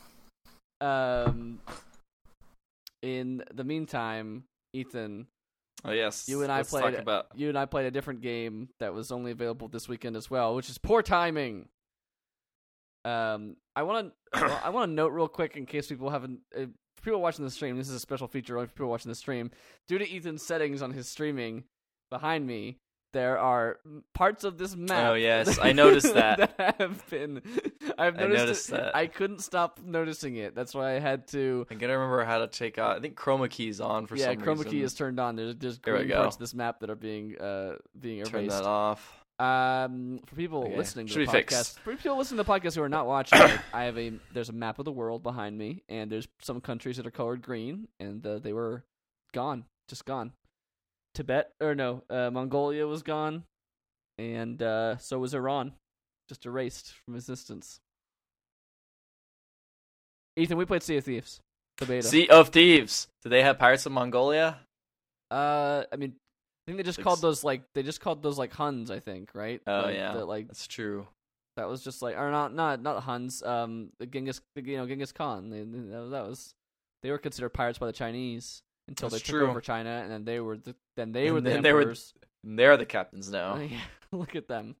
Um, in the meantime, Ethan, Oh yes, You and I Let's played talk about you and I played a different game that was only available this weekend as well, which is Poor Timing. Um, I want to I want to note real quick in case people haven't uh, for people watching the stream. This is a special feature only for people watching the stream. Due to Ethan's settings on his streaming behind me, there are parts of this map. Oh, yes, I noticed that. that have been. I've I noticed, noticed that. I couldn't stop noticing it. That's why I had to. I gotta remember how to take out. I think chroma key is on for some. reason. yeah, chroma key is turned on. There's there's There we green parts of this map that are being uh being Turn that off. Um, for people Okay. listening to Should the podcast, fixed. for people listening to the podcast who are not watching it, I have a there's a map of the world behind me, and there's some countries that are colored green, and uh, they were gone, just gone. Tibet or no, uh, Mongolia was gone, and uh, so was Iran, just erased from existence. Ethan, we played Sea of Thieves, the beta. Sea of Thieves. Do they have Pirates of Mongolia? Uh, I mean, I think they just called those like they just called those like Huns, I think, right? Oh Like, yeah, the, like that's true. That was just like, or not, not, not Huns. Um, the Genghis, you know, Genghis Khan. They, that, was, they were considered pirates by the Chinese until That's they took over China, and then they were, the, then they And were the then they were- they're the captains now. Yeah, Look at them.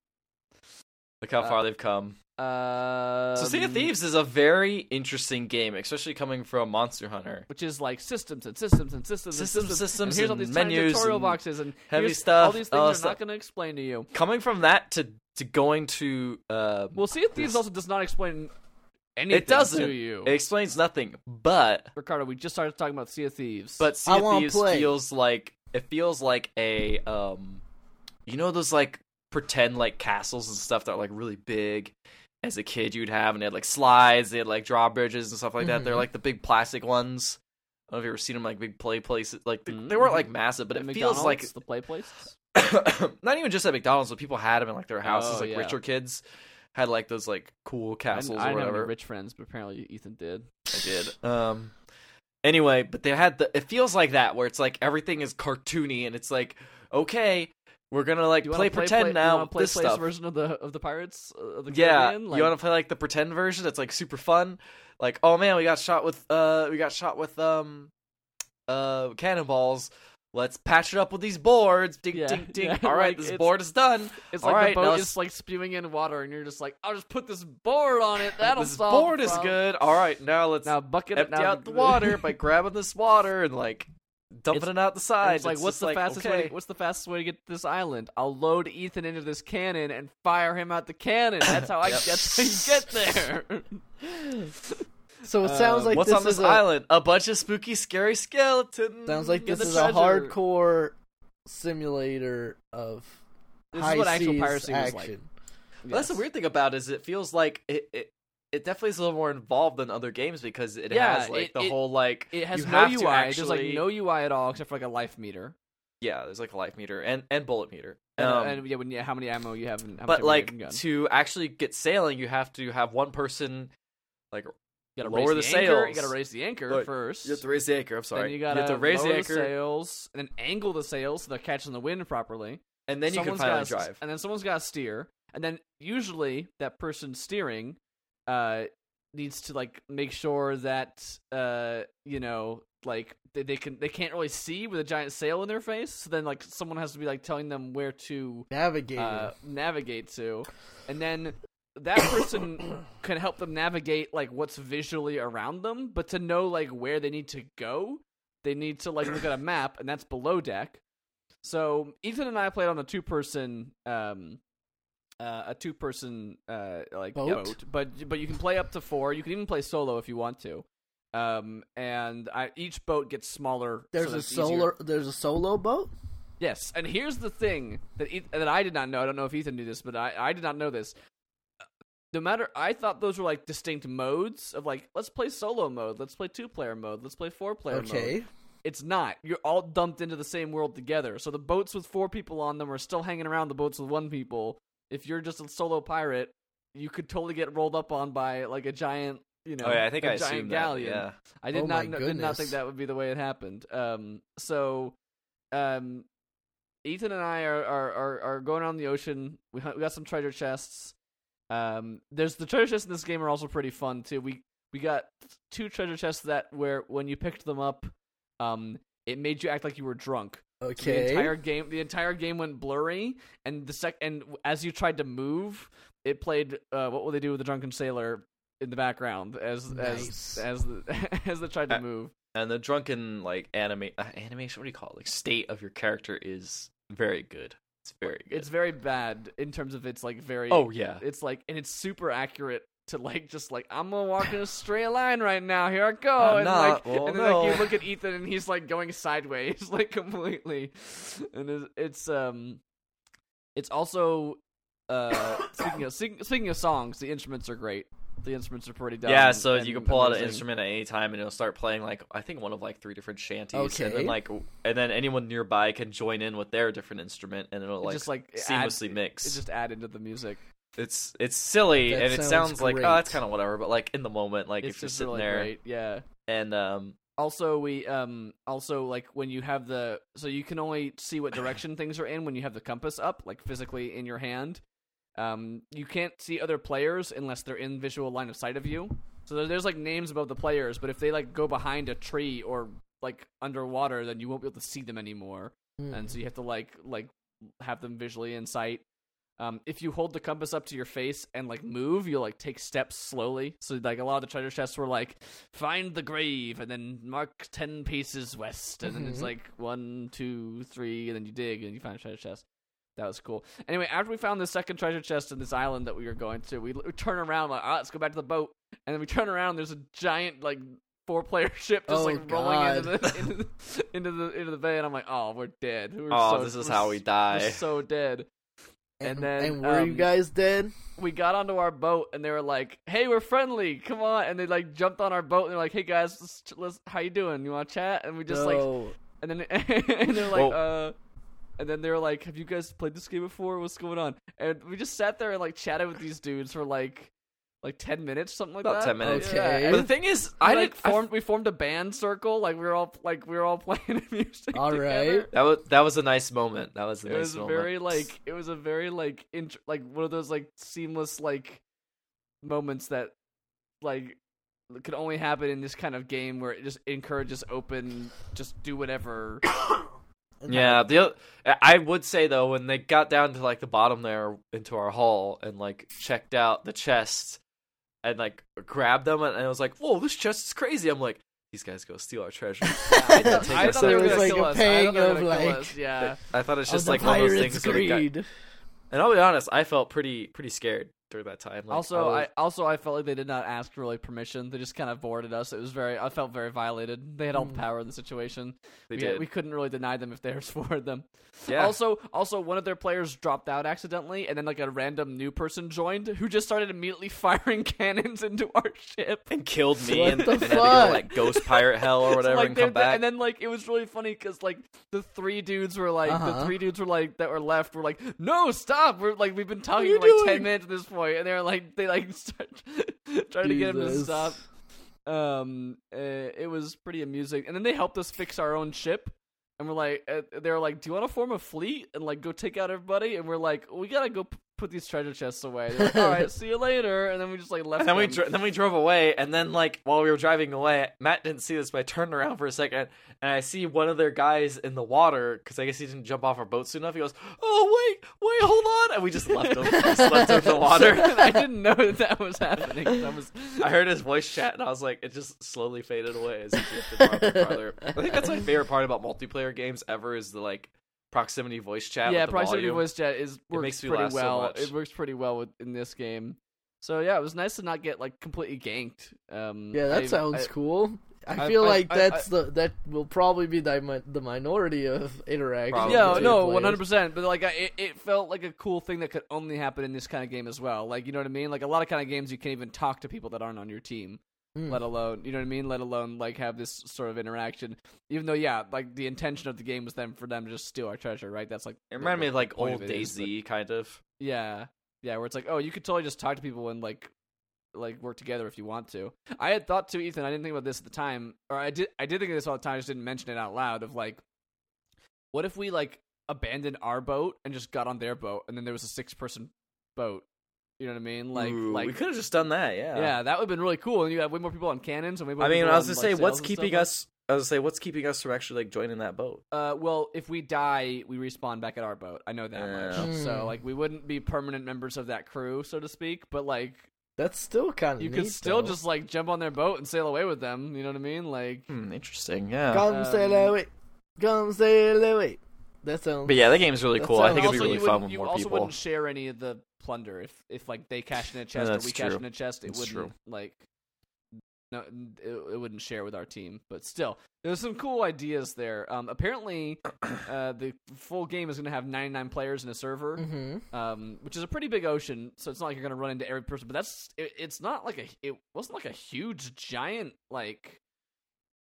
Look how Uh, far they've come. Uh, So Sea of Thieves is a very interesting game, especially coming from Monster Hunter. which is like systems and systems and systems and Systems, systems, systems, and here's all these tiny menus tutorial and boxes and heavy here's stuff, All these things that are not going to explain to you. Coming from that to to going to uh, Well, Sea of Thieves This- also does not explain anything it doesn't. to you. It explains nothing, but Ricardo, we just started talking about Sea of Thieves. but Sea of Thieves play. feels like it feels like a um, you know those like pretend like castles and stuff that are like really big. As a kid, you'd have, and they had like slides, they had like drawbridges and stuff like that. They're Mhm. like the big plastic ones. I don't know if you ever seen them like big play places. Like they, they weren't like massive, but And it feels like McDonald's, the play places. not even just at McDonald's, but people had them in like their houses. Oh, like yeah. richer kids had like those like cool castles I or didn't any whatever. rich friends, but apparently Ethan did. I did. Um. Anyway, but they had the. It feels like that where it's like everything is cartoony and it's like okay, we're gonna like play play, pretend play, now. You play this stuff. version of the of the Pirates uh, of the yeah, Like, you want to play like the pretend version? It's like super fun. Like, oh man, we got shot with uh, we got shot with um, uh, cannonballs. Let's patch it up with these boards. Ding, Yeah, ding, ding. yeah, All right, like, this board is done. It's All like right, the boat is like spewing in water, and you're just like, I'll just put this board on it. That'll this solve board the is good. All right, now let's Now bucket it empty now, out the water by grabbing this water and like dumping It's- it out the side. It's like, what's just the like, fastest okay. way? To, what's the fastest way to get to this island? I'll load Ethan into this cannon and fire him out the cannon. That's how I. Yep. That's how you get there. So it sounds Um, like What's this on this is a, island? A bunch of spooky, scary skeletons. sounds like this is a hardcore simulator of This is high what actual piracy was action. like. Well, That's the weird thing about it is it feels like it, it it definitely is a little more involved than other games because it Yeah, has like it- the it- whole like It has you no have UI. to There's like actually- no UI at all except for like a life meter. yeah there's like a life meter and and bullet meter. And, Um, and yeah, when you, how many ammo you have, and how much but you have like to actually get sailing, you have to have one person like you gotta lower raise the the, anchor. You gotta raise the anchor Look, first. you have to raise the anchor. I'm sorry. Then you gotta have to raise the the, sails and then angle the sails so they're catching the wind properly. and then you can finally gotta, drive. And then someone's got to steer. And then usually that person steering uh, needs to like make sure that uh, you know like they, they can they can't really see with a giant sail in their face. So then like someone has to be like telling them where to navigate uh, navigate to, and then that person can help them navigate like what's visually around them. But to know like where they need to go, they need to like look at a map, and that's below deck. So Ethan and I played on a two-person, um, uh, a two-person uh, like Boat? boat, but but you can play up to four. You can even play solo if you want to. Um, and I, each boat gets smaller. there's that a solar. There's a solo boat. Yes, and here's the thing that that I did not know. I don't know if Ethan knew this, but I I did not know this. No matter, I thought those were like distinct modes of like let's play solo mode, let's play two player mode, let's play four player mode. Okay. It's not. You're all dumped into the same world together. So the boats with four people on them are still hanging around the boats with one people. If you're just a solo pirate, you could totally get rolled up on by like a giant, you know, oh yeah, I think a I giant assumed galleon. that. Yeah. I did Oh not my kn- did not think that would be the way it happened. Um, so, um, Ethan and I are are, are, are going on the ocean. We, hunt, we got some treasure chests. Um, there's the treasure chests in this game are also pretty fun too. We we got two treasure chests that where when you picked them up, um, it made you act like you were drunk. So Okay. the entire game, the entire game went blurry, and the sec, and as you tried to move, it played uh, "What Will They Do with the Drunken Sailor" in the background as Nice. as as the, as they tried to Uh, move. And the drunken like anime uh, animation, what do you call it? Like state of your character is very good. It's very good. It's very bad in terms of it's like very. oh yeah. it's like and it's super accurate to like just like I'm gonna walk in a straight line right now. Here I go. I'm and not. like Well, and then like you look at Ethan and he's like going sideways like completely, and it's, it's um, it's also uh speaking of speaking, speaking of songs, the instruments are great. The instruments are pretty dumb. Yeah, so and you can pull out an instrument at any time, and it'll start playing like I think one of like three different shanties, and Okay. then like and then anyone nearby can join in with their different instrument, and it'll It like just like seamlessly add, mix. It just add into the music. It's it's silly That and it sounds sounds like oh it's kind of whatever, but like in the moment, like it's if you're sitting really there great. Yeah. and um also we um also like when you have the so you can only see what direction things are in when you have the compass up like physically in your hand um you can't see other players unless they're in visual line of sight of you so there's like names above the players but if they like go behind a tree or like underwater then you won't be able to see them anymore Hmm. and so you have to like like have them visually in sight. Um, if you hold the compass up to your face and like move, you'll like take steps slowly. So like a lot of the treasure chests were like find the grave and then mark ten paces west, and then it's Mhm. like one, two, three, and then you dig and you find a treasure chest. That was cool. Anyway, after we found the second treasure chest in this island that we were going to, we, we turn around like, ah, let's go back to the boat, and then we turn around. There's a giant like four player ship just Oh, like rolling into the, into the into the into the bay, and I'm like, oh, we're dead. We're oh so- this is how we we're die. so dead. And, and then, and were you um, guys dead? We got onto our boat, and they were like, "Hey, we're friendly. Come on!" And they like jumped on our boat, and they're like, "Hey guys, let's, let's how you doing? You want to chat?" And we just like, and then and they're like, Well- uh. And then they were like, "Have you guys played this game before? What's going on?" And we just sat there and like chatted with these dudes for like, like ten minutes, something like that. About that. 10 minutes. Okay. Yeah. But the thing is, we, I like didn't. I formed. we formed a band circle. Like we were all like we were all playing music. All together. right. That was that was a nice moment. That was a It nice was moment. very like it was a very like int- like one of those like seamless like moments that like could only happen in this kind of game where it just encourages open just do whatever Yeah, the I would say though when they got down to like the bottom there into our hall and like checked out the chest and like grabbed them and I was like, "Whoa, this chest is crazy!" I'm like, "These guys go steal our treasure." I thought, I our thought they were gonna So it kill was us. like a I thought they were of, gonna kill like- us. yeah I thought it's just like one of those things. Where we got, greed. and I'll be honest, I felt pretty pretty scared during that time. Like, also, was- I also I felt like they did not ask for like permission. They just kind of boarded us. It was very. I felt very violated. They had all the Mm. power in the situation. they we, did. we couldn't really deny them if they forward them. yeah. Also, also one of their players dropped out accidentally, and then like a random new person joined who just started immediately firing cannons into our ship. and killed me What and, the and had to go fuck? like ghost pirate hell or So, whatever like, and come back. And then like it was really funny because like the three dudes were like the Uh-huh. three dudes were like that were left were like no stop we're like we've been talking for like doing? ten minutes at this point and they're like they like start trying to get him to stop. Um, uh, it was pretty amusing, and then they helped us fix our own ship. And we're like, uh, they were like, "Do you want to form a fleet and like go take out everybody?" And we're like, "We gotta go p- put these treasure chests away." They're like, "All right, see you later." And then we just like left. And then we dro- then we drove away, and then like while we were driving away, Matt didn't see this, but I turned around for a second, and I see one of their guys in the water because I guess he didn't jump off our boat soon enough. He goes, "Oh wait, wait, hold on," and we just left him. just left him in the water. I didn't know that that was happening. That was I heard his voice chat, and I was like, it just slowly faded away as he drifted farther and farther. I think that's my favorite part about multiplayer games ever is the like proximity voice chat. yeah, with the proximity volume. voice chat is works makes me pretty laugh so well. much. it works pretty well with, in this game. So yeah, it was nice to not get like completely ganked. Um, Yeah, that I- sounds I- cool. I I- feel I- like I- that's the that will probably be the the minority of interactions. Probably. Yeah, no, one hundred percent. But like, I, it, it felt like a cool thing that could only happen in this kind of game as well. Like, you know what I mean? Like a lot of kind of games, you can't even talk to people that aren't on your team, Hmm. let alone, you know what I mean? Let alone like have this sort of interaction. Even though, yeah, like the intention of the game was then for them to just steal our treasure, right? That's like It the- reminded me of like old of it is, but- DayZ, kind of. Yeah, yeah, where it's like, oh, you could totally just talk to people and like, like work together if you want to. I had thought to Ethan, I didn't think about this at the time, or I did, I did think of this all the time. I just didn't mention it out loud. Of like, what if we like abandoned our boat and just got on their boat, and then there was a six-person boat. You know what I mean? Like, Ooh, like, we could have just done that. Yeah. yeah, that would have been really cool. And you have way more people on cannons and way more. I mean, I was on, gonna like, say, what's keeping us I was gonna say, what's keeping us from actually like joining that boat? Uh, well, if we die, we respawn back at our boat. I know that Yeah. much. So Hmm. like, we wouldn't be permanent members of that crew, so to speak. But like, That's still kind of you neat, could still though. just like jump on their boat and sail away with them. You know what I mean? Like, Hmm, interesting. Yeah. come Um, sail away, come sail away. That sounds. But yeah, that game's really That cool. I think it'd be really fun wouldn't- with you more also people. wouldn't share any of the plunder if if like they cash in a chest or that's we cash in a chest. It That's wouldn't true. like no, it, it wouldn't share with our team. But still, there's some cool ideas there. Um, apparently, uh, the full game is going to have 99 players in a server. hmm um, which is a pretty big ocean. So it's not like you're gonna run into every person, but that's it, it's not like a it wasn't like a huge giant like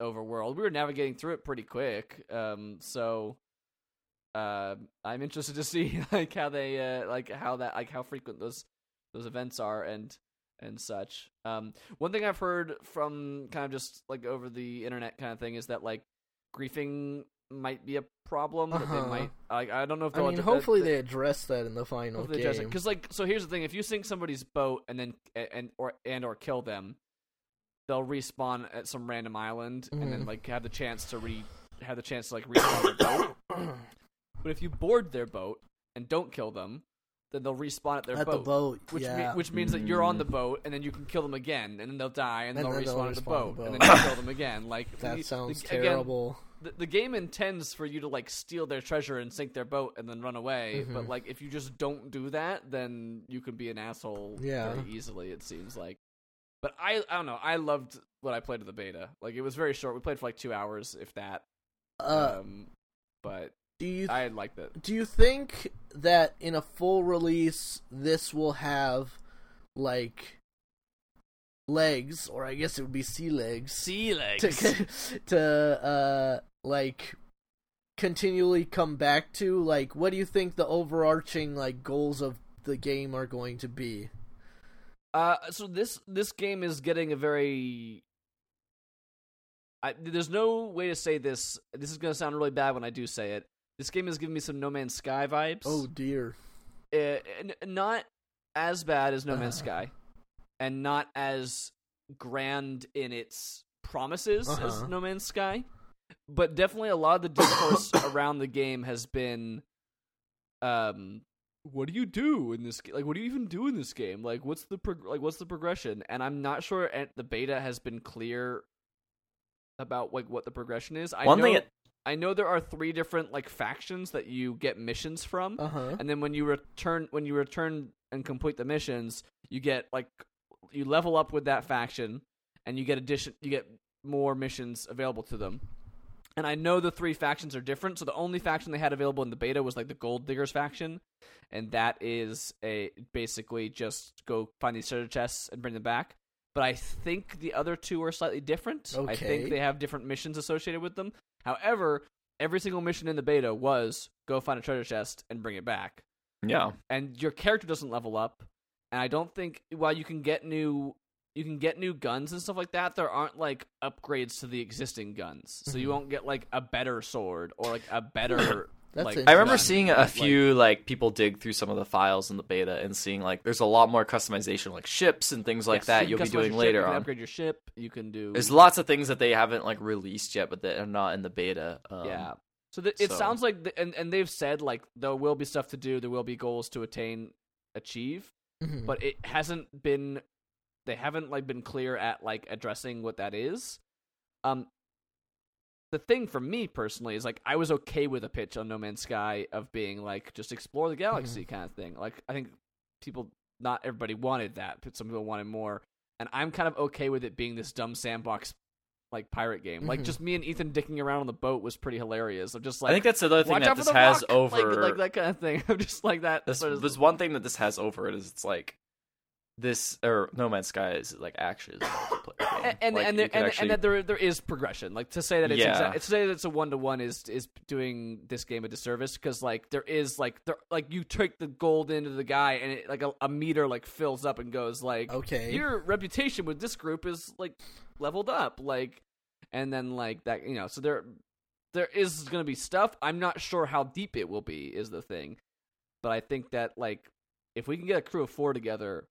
overworld. We were navigating through it pretty quick. Um, so uh, I'm interested to see like how they uh, like how that like how frequent those those events are and and such. Um, one thing I've heard from kind of just like over the internet kind of thing is that like griefing might be a problem. That Uh-huh. they might like I don't know if I mean, addre- hopefully uh, they address that in the final game. because like so here's the thing if you sink somebody's boat and then and or and or kill them they'll respawn at some random island and then Mhm. like have the chance to re have the chance to like respawn their boat but if you board their boat and don't kill them then they'll respawn at their At boat, the boat, which yeah. me- which means that you're on Mm. the boat and then you can kill them again and then they'll die and, And they'll then they'll respawn at the boat, the and then you kill them again like that the- sounds the- again, terrible. the, the game intends for you to like steal their treasure and sink their boat and then run away. Mhm. But like if you just don't do that, then you can be an asshole Yeah. very easily. It seems like. But I I don't know. I loved what I played of the beta. Like it was very short. We played for like two hours, if that. Uh, um, but do you I liked it. do you think that in a full release this will have like legs, or I guess it would be sea legs, Sea to to uh like continually come back to? Like, what do you think the overarching like goals of the game are going to be? Uh, so this this game is getting a very. I, there's no way to say this. This is gonna sound really bad when I do say it. This game is giving me some No Man's Sky vibes. Oh dear. uh, n- not as bad as No Man's Uh. Sky, and not as grand in its promises as Uh-huh. No Man's Sky, but definitely a lot of the discourse around the game has been, um, what do you do in this? Like, what do you even do in this game? Like, what's the prog- like, what's the progression? And I'm not sure the beta has been clear about like what the progression is. I One know, thing it- I know there are three different like factions that you get missions from. Uh huh. and then when you return when you return and complete the missions you get like you level up with that faction and you get addition you get more missions available to them. And i know the three factions are different. So the only faction they had available in the beta was like the gold diggers faction. And that is a basically just go find these treasure chests and bring them back. But i think the other two are slightly different. Okay. i think they have different missions associated with them however every single mission in the beta was go find a treasure chest and bring it back Yeah. and your character doesn't level up and i don't think while you can get new you can get new guns and stuff like that there aren't like upgrades to the existing guns so you Mhm. won't get like a better sword or like a better That's like. I remember seeing a few like people dig through some of the files in the beta and seeing like there's a lot more customization like ships and things like Yes, that you you'll be doing your ship, later you can upgrade your ship you can do There's lots of things that they haven't like released yet, but that are not in the beta. Um, yeah so th- it so- sounds like th- and, and they've said like there will be stuff to do there will be goals to attain achieve Mhm. but it hasn't been they haven't like been clear at like addressing what that is um the thing for me personally is like i was okay with a pitch on no man's sky of being like just explore the galaxy kind of thing like i think people not everybody wanted that but some people wanted more and i'm kind of okay with it being this dumb sandbox like pirate game like Mhm. just me and ethan dicking around on the boat was pretty hilarious i'm just like I think that's the other thing that this has rock! over. like, like that kind of thing i'm just like that this, sort of- there's one thing that this has over it is it's like this or No Man's Sky is like actually is a multiplayer game. and and Like, and, there, and, actually- and that there there is progression. Like to say that it's Yeah. exact, to say that it's a one to one is is doing this game a disservice because like there is like there like you take the gold into the guy and it, like a, a meter like fills up and goes like Okay. your reputation with this group is like leveled up like and then like that you know so there there is going to be stuff i'm not sure how deep it will be is the thing but i think that like if we can get a crew of four together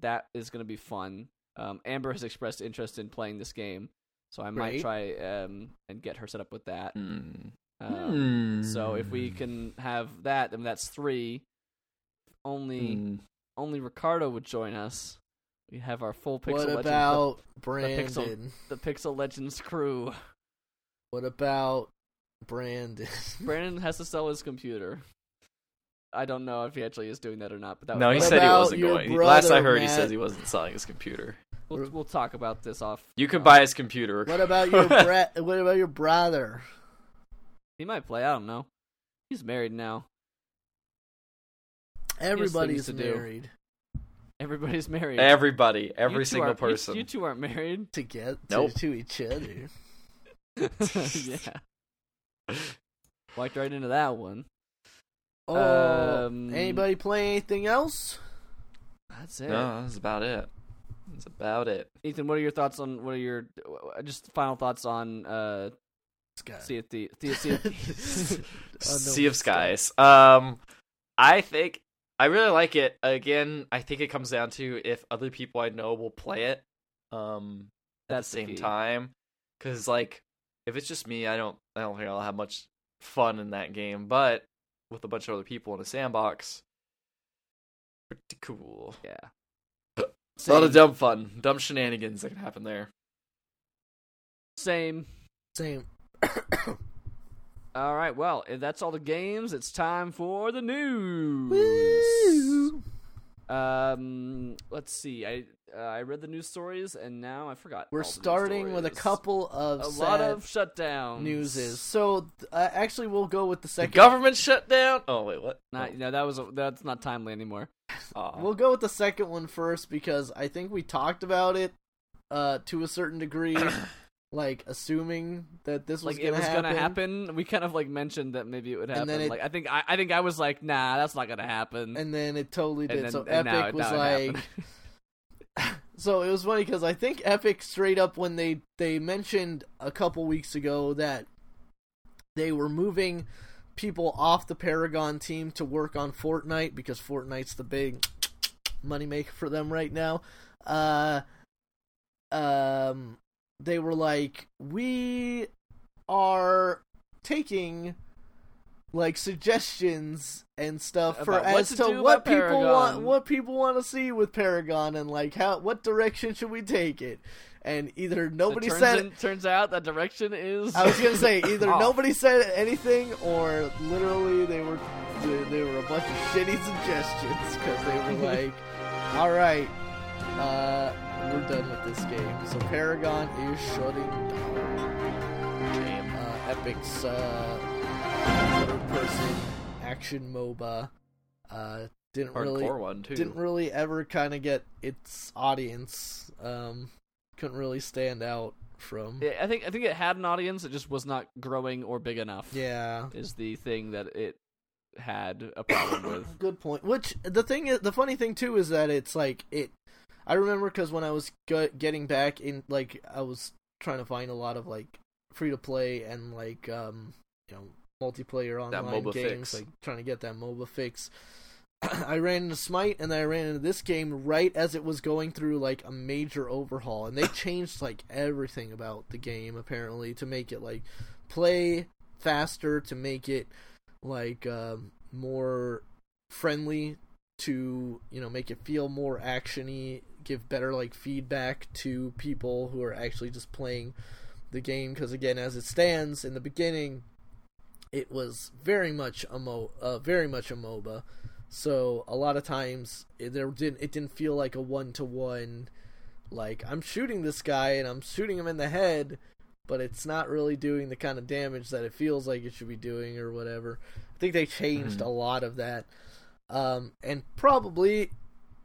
that is going to be fun um, amber has expressed interest in playing this game So I might try um and get her set up with that. Mm. Um, So if we can have that, then that's three. Only Mm. only Ricardo would join us. We have our full Pixel what Legends, about Pixel- Brandon? the, the Pixel Legends crew. What about Brandon? Brandon has to sell his computer. I don't know if he actually is doing that or not, but that no, he said he wasn't your going. Last I brother, heard, he says he wasn't selling his computer. we'll, we'll talk about this off. You can off- buy his computer. what about your bra- What about your brother? He might play. I don't know. He's married now. Everybody's to do. married Everybody's married. Everybody, every single aren't- you- person. You, two aren't married. to get Nope. to, to each other. yeah. Walked right into that one. Oh, Um, anybody play anything else? That's it. no, that's about it. That's about it. Ethan, what are your thoughts on? What are your uh, just final thoughts on uh, Scott. Sea of the the Sea of Thieves? Oh, no, sea of it's Skies. Um, I think I really like it. Again, I think it comes down to if other people I know will play it. Um, at That's the the same key. time, because like if it's just me, I don't, I don't think I'll have much fun in that game. But with a bunch of other people in a sandbox, pretty cool. yeah. A lot of dumb fun, dumb shenanigans that can happen there. Same. Same. All right. Well, if that's all the games, it's time for the news. Woo! Um, let's see. I uh, I read the news stories, and now I forgot. We're the news starting with a couple of a lot of shutdowns. newses. So uh, actually, we'll go with the The second. government shutdown. Oh wait, what? Not, no, that was a, that's not timely anymore. Oh. Aw. We'll go with the second one first because I think we talked about it uh, to a certain degree, like assuming that this was Like gonna it was happen. gonna happen. We kind of like mentioned that maybe it would happen. And then it- like I think I, I think I was like, nah, that's not gonna happen. and then it totally did. then- so Epic it- was like, so it was funny because I think Epic straight up when they they mentioned a couple weeks ago that they were moving people off the Paragon team to work on Fortnite because Fortnite's the big moneymaker for them right now. Uh, um, they were like, we are taking like suggestions and stuff for what as to to what people want what people want to see with Paragon and like how what direction should we take it and either nobody turns, said in- turns out that direction is. I was gonna say either nobody said anything or literally they were they, they were a bunch of shitty suggestions because they were like, all right, uh, we're done with this game. So Paragon is shutting down. Game, Uh, Epic's uh, third-person action MOBA uh, didn't Hardcore really one too. didn't really ever kind of get its audience. Um, couldn't really stand out from. Yeah, I think I think it had an audience. It just was not growing or big enough. Yeah. is the thing that it had a problem with. Good point. Which the thing is, the funny thing too is that it's like it. I remember because when I was getting back in, like I was trying to find a lot of like free to play and like um you know multiplayer online MOBA games, fix. like trying to get that MOBA fix. I ran into Smite and then I ran into this game right as it was going through like a major overhaul and they changed like everything about the game apparently to make it like play faster to make it like um, more friendly to you know make it feel more actiony give better like feedback to people who are actually just playing the game because again as it stands in the beginning it was very much a mo uh, very much a MOBA so a lot of times it, there didn't it didn't feel like a one to one like I'm shooting this guy and I'm shooting him in the head but it's not really doing the kind of damage that it feels like it should be doing or whatever. I think they changed Mhm. a lot of that. Um, and probably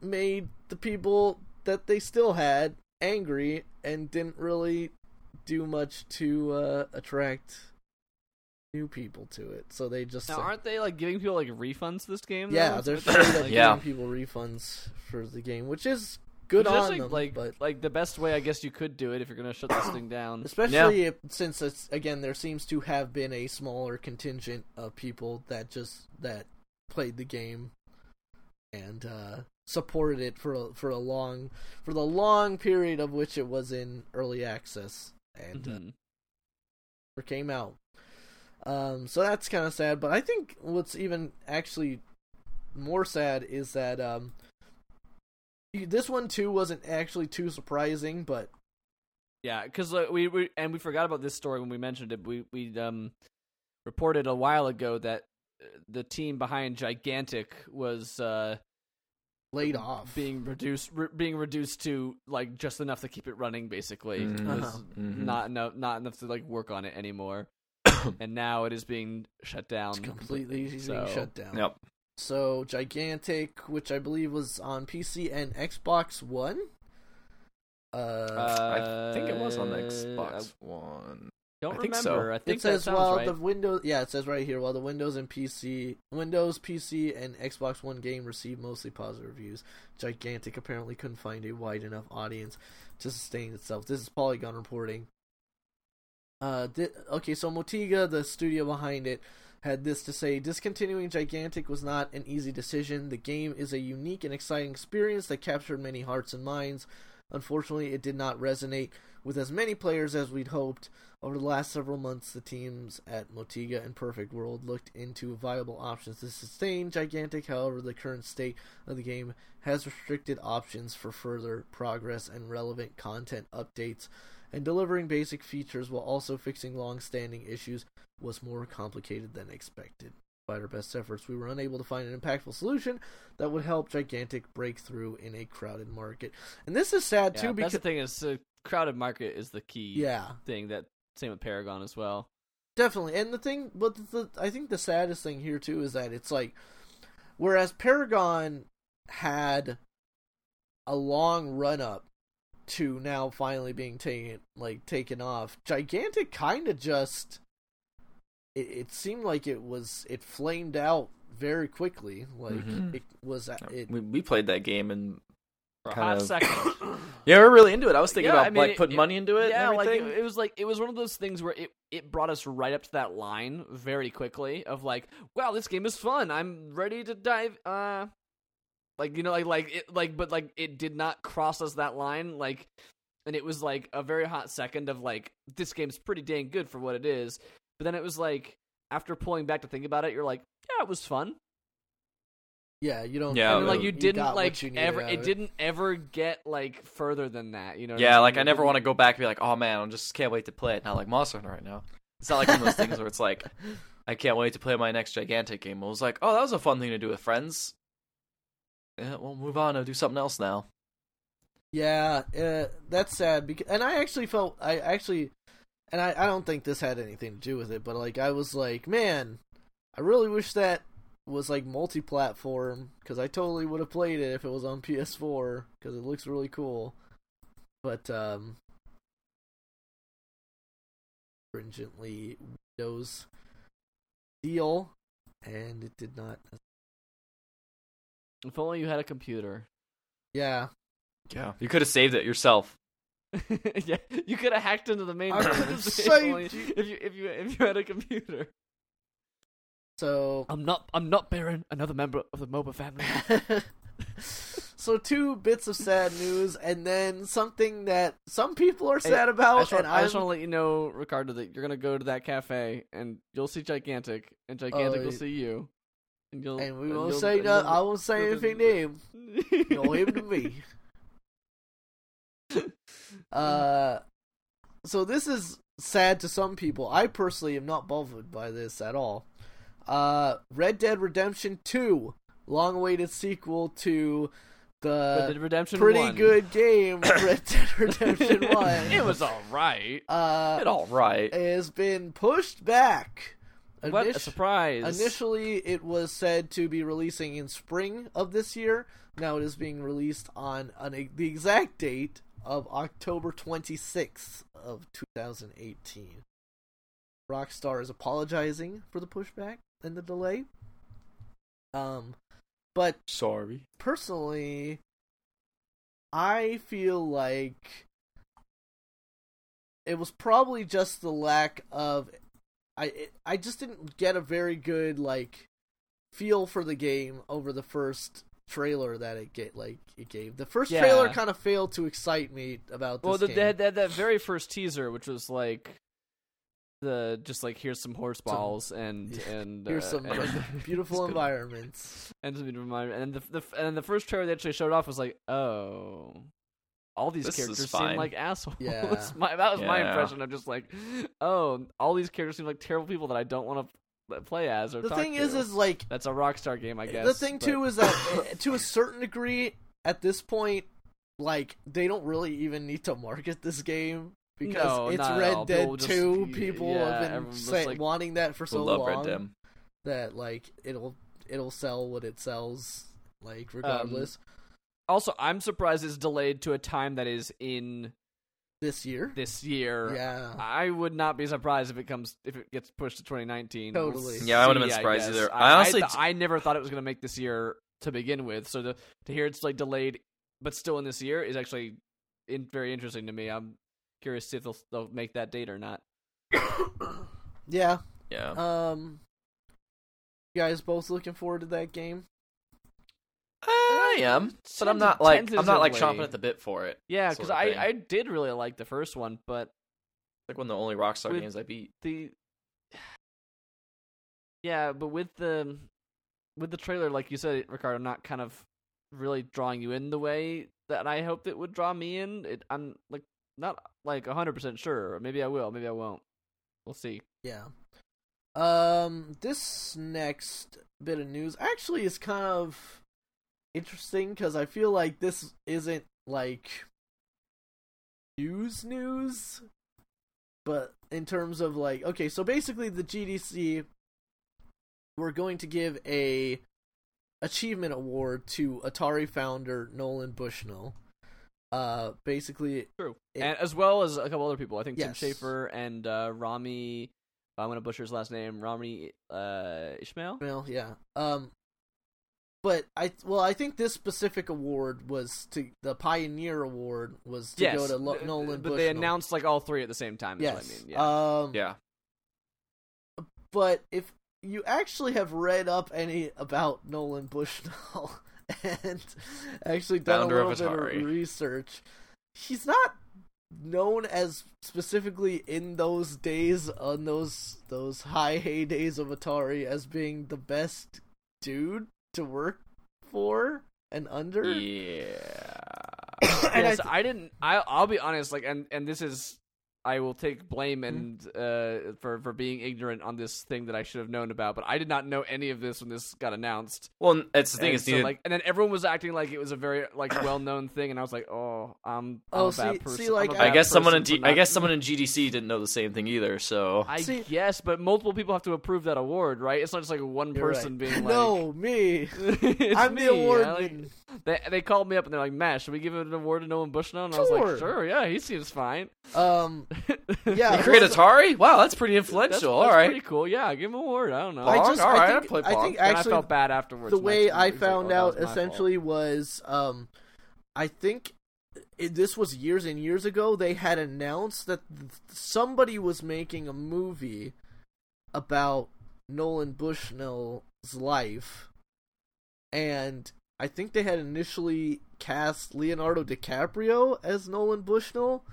made the people that they still had angry and didn't really do much to uh, attract new people to it. So they just Now, aren't they like giving people like refunds this game? yeah, though? they're It's like- Yeah. giving people refunds for the game, which is good which is on actually, them. like but like the best way I guess you could do it if you're gonna shut this thing down. Especially if, since it's again there seems to have been a smaller contingent of people that just that played the game and uh, supported it for a, for a long for the long period of which it was in early access. and uh, Mhm. never came out. Um, so that's kind of sad. But I think what's even actually more sad is that um, this one too wasn't actually too surprising, but Yeah, because uh, we, we and we forgot about this story when we mentioned it. We we um reported a while ago that uh, the team behind Gigantic was uh laid off. being reduced re- being reduced to like just enough to keep it running basically Mhm. It was Uh-huh. Mhm. not enough not enough to like work on it anymore and now it is being shut down It's completely being so shut down. Yep. So Gigantic, which I believe was on PC and Xbox One. Uh, I think it was on Uh, Xbox I One. Don't I think remember so. i think it says that while right. the Windows, yeah, it says right here while the Windows and PC, Windows, PC, and Xbox One game received mostly positive reviews. Gigantic apparently couldn't find a wide enough audience to sustain itself. This is Polygon reporting. Uh, di- okay, so Motiga, the studio behind it, had this to say Discontinuing Gigantic was not an easy decision. The game is a unique and exciting experience that captured many hearts and minds. Unfortunately, it did not resonate with as many players as we'd hoped. Over the last several months, the teams at Motiga and Perfect World looked into viable options to sustain Gigantic. However, the current state of the game has restricted options for further progress and relevant content updates, and delivering basic features while also fixing long standing issues was more complicated than expected. Despite our best efforts, we were unable to find an impactful solution that would help Gigantic break through in a crowded market. And this is sad yeah, too that's because the thing is uh, crowded market is the key yeah, thing that same with paragon as well definitely. And the thing, but the, I think the saddest thing here too is that it's like, whereas Paragon had a long run up to now finally being taken like taken off, Gigantic kind of just. It, it seemed like it was it flamed out very quickly. Like Mhm. it was it. We we played that game and for a Kind hot of- second yeah, we're really into it. I was thinking Yeah, about I mean, like it- putting it- money into it. yeah like it, it was like it was one of those things where it it brought us right up to that line very quickly of like wow this game is fun i'm ready to dive uh like you know like like it like but like it did not cross us that line like and it was like a very hot second of like this game's pretty dang good for what it is but then it was like after pulling back to think about it you're like yeah it was fun yeah, you don't. Yeah, and but like you didn't got what like you ever out it didn't ever get like further than that you know what yeah, mean? like I never want to go back and be like, oh man, I just can't wait to play it. Not like Monster Hunter right now. It's not like one of those things where it's like, I can't wait to play my next gigantic game. It was like, oh, that was a fun thing to do with friends. Yeah, we'll move on and do something else now. Yeah, uh, that's sad because, and I actually felt I actually, and I I don't think this had anything to do with it, but like I was like, man, I really wish that was like multi-platform because I totally would have played it if it was on PS4 because it looks really cool, but um, stringently Windows deal, and it did not. if only you had a computer Yeah, Yeah, you could have saved it yourself. yeah, you could have hacked into the main I could've saved only- you. if you if you if you had a computer. So I'm not I'm not Baron, another member of the MOBA family. so two bits of sad news, and then something that some people are Hey, sad I about, just, want, and I just want to let you know, Ricardo, that you're gonna go to that cafe and you'll see Gigantic, and Gigantic Oh, will see you, and you'll and we won't say no. I won't say anything to him. No him to me. Uh, so this is sad to some people. I personally am not bothered by this at all. Uh, Red Dead Redemption Two, long-awaited sequel to Red the Dead Redemption pretty 1. good game Red Dead Redemption One. it was all right. uh It all right. has been pushed back. What a surprise! Initially, it was said to be releasing in spring of this year. Now it is being released on, on a, the exact date of October 26th of 2018. Rockstar is apologizing for the pushback and the delay. Um, but Sorry. personally, I feel like it was probably just the lack of I I just didn't get a very good like feel for the game over the first trailer that it get like it gave. The first Yeah. trailer kind of failed to excite me about this well, the, game. they had that, that very first teaser, which was like the just like here's some horse balls and yeah, and Here's uh, some and, beautiful environments. and some reminder. And the, the and the first trailer they actually showed off was like, oh, all these This characters seem like assholes. Yeah. my, that was my Yeah. impression of just like, oh, all these characters seem like terrible people that I don't want to play as or The talk thing is, to. is like that's a Rockstar game, I guess. the thing but- too is that uh, to a certain degree, at this point, like they don't really even need to market this game because No, it's Red. Dead People just- Two. yeah, People yeah, have been say, like- wanting that for so love long Red Dead. that like it'll it'll sell what it sells, like um, regardless. Also, I'm surprised it's delayed to a time that is in this year, this year. yeah, I would not be surprised if it comes if it gets pushed to 2019. We'll Totally. Yeah, I wouldn't have been surprised guess. either. I, I honestly I, d- I never thought it was going to make this year to begin with. So to to hear it's like delayed, but still in this year is actually in, very interesting to me. I'm curious to see if they'll, they'll make that date or not. yeah. Yeah. Um, you guys both looking forward to that game? I am, but I'm not like I'm not like chomping at the bit for it. Yeah, because I. I did really like the first one, but Like one of the only Rockstar games I beat. the yeah, but with the with the trailer, like you said, Ricardo, not kind of really drawing you in the way that I hoped it would draw me in. It, I'm like not like hundred percent sure. Maybe I will. Maybe I won't. We'll see. Yeah. Um, this next bit of news actually is kind of interesting because I feel like this isn't like news news, but in terms of like, okay, so basically the GDC, we're going to give a achievement award to Atari founder Nolan Bushnell. Uh, basically, True, It- and as well as a couple other people. I think Tim Yes. Schafer and uh, Rami. I'm gonna butcher his last name. Rami uh, Ishmael. Well, yeah. Um, but I well, I think this specific award was to the Pioneer Award was to yes, go to Lo- Nolan but they announced like all three at the same time. Is yes. what I mean. Yeah. Um, Yeah. but if you actually have read up any about Nolan Bushnell and actually done Founder a of little bit of research, he's not known as specifically in those days on those those high heydays of Atari as being the best dude to work for and under. Yeah. and I yes, I, didn't. I, I'll be honest. Like, and and this is, I will take blame Mm-hmm. and uh for for being ignorant on this thing that I should have known about. But I did not know any of this when this got announced. Well, it's the thing And is, so, needed, like, and then everyone was acting like it was a very like well known thing, and I was like, oh, I'm, I'm Oh, a bad see- person. see, like, I guess someone in G- for I guess someone in GDC didn't know the same thing either. So I See- guess, but multiple people have to approve that award, right? It's not just like one person right. being like, no, me. I'm me. the I award. like- They they called me up and they're like, Matt, should we give an award to Nolan Bushnell? And I was like, sure, yeah, he seems fine. Um, Yeah, you create well, Atari? Wow, that's pretty That's, influential. that's All right. pretty cool. Yeah, give him an award. I don't know. I just, all I right, think, I play I Pong. think And I felt bad afterwards. the way I him. He's like, found "Oh, out was my fault." essentially was um I think it, this was years and years ago they had announced that th- somebody was making a movie about Nolan Bushnell's life and I think they had initially cast Leonardo DiCaprio as Nolan Bushnell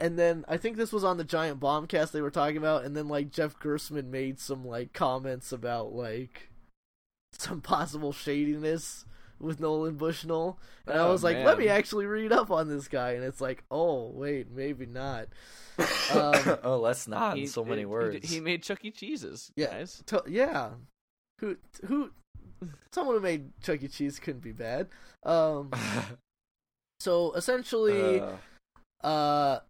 and then I think this was on the Giant Bombcast they were talking about and then like Jeff Gerstmann made some like comments about like some possible shadiness with Nolan Bushnell. And I Oh, was like, let me actually read up on this guy. And it's like, oh, wait, maybe not. Um, oh, let's not in so many he- words. He, made Chuck E. Cheese's. Yeah. guys. to- yeah. Who, who, someone who made Chuck E. Cheese couldn't be bad. Um, so essentially, Uh, uh,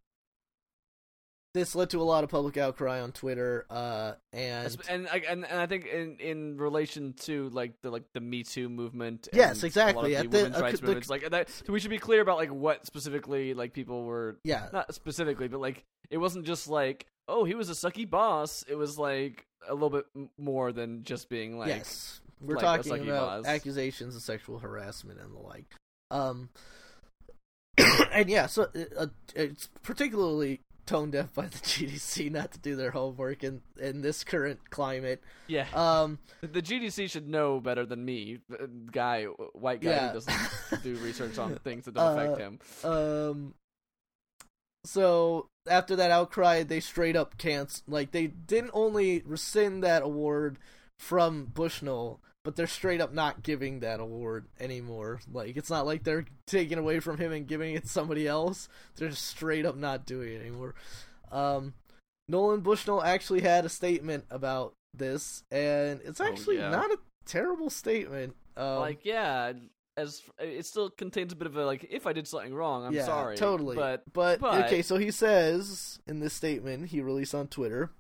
this led to a lot of public outcry on Twitter, uh, and And, I- and and I think in in relation to like the like the Me Too movement. Yes, exactly. Of the- women's uh, rights the- movements, like that. So we should be clear about like what specifically like people were yeah, not specifically, but like it wasn't just like oh he was a sucky boss. It was like a little bit more than just being like yes, we're like a talking about boss. accusations of sexual harassment and the like. Um, and yeah, so uh, it's particularly tone deaf by the GDC not to do their homework in in this current climate. Yeah. Um, the GDC should know better than me, uh, guy, white guy Yeah. who doesn't do research on things that don't affect Uh, him. um, so after that outcry, they straight up can't like they didn't only rescind that award from Bushnell, but they're straight up not giving that award anymore. Like it's not like they're taking away from him and giving it to somebody else. They're just straight up not doing it anymore. Um, Nolan Bushnell actually had a statement about this, and it's Oh, actually yeah. not a terrible statement. Um, like, yeah, as it still contains a bit of a like, if I did something wrong, I'm yeah, sorry. Totally. but but, but- okay, so he says in this statement he released on Twitter,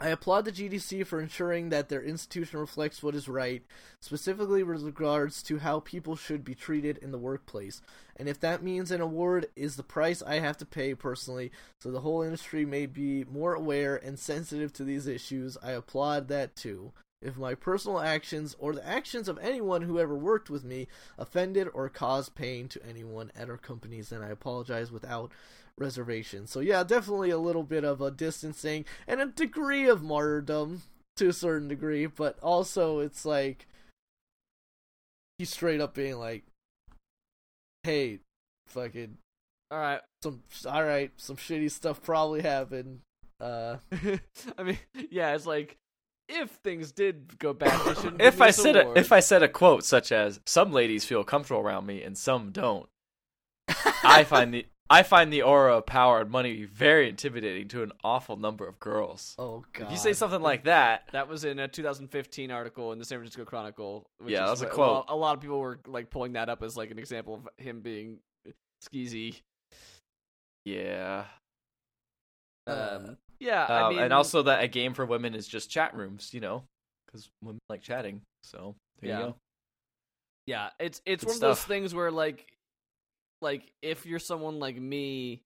I applaud the GDC for ensuring that their institution reflects what is right, specifically with regards to how people should be treated in the workplace. And if that means an award is the price I have to pay personally, so the whole industry may be more aware and sensitive to these issues, I applaud that too. If my personal actions or the actions of anyone who ever worked with me offended or caused pain to anyone at our companies, then I apologize without reservation. So yeah, definitely a little bit of a distancing and a degree of martyrdom to a certain degree, but also it's like he's straight up being like, "Hey, fucking all right. some all right, some shitty stuff probably happened." Uh, I mean, yeah, it's like if things did go bad, they shouldn't. If I this said a, if I said a quote such as "Some ladies feel comfortable around me and some don't," I find the I find the aura of power and money very intimidating to an awful number of girls. oh god. If you say something like that, That was in a 2015 article in the San Francisco Chronicle. Which Yeah, that was a quote. a lot of people were like pulling that up as like an example of him being skeezy. yeah. Um, Uh, yeah, I Um, mean, and also that a game for women is just chat rooms, you know, because women like chatting. So there Yeah. you go. yeah, it's it's Good one of those things where like, like if you're someone like me.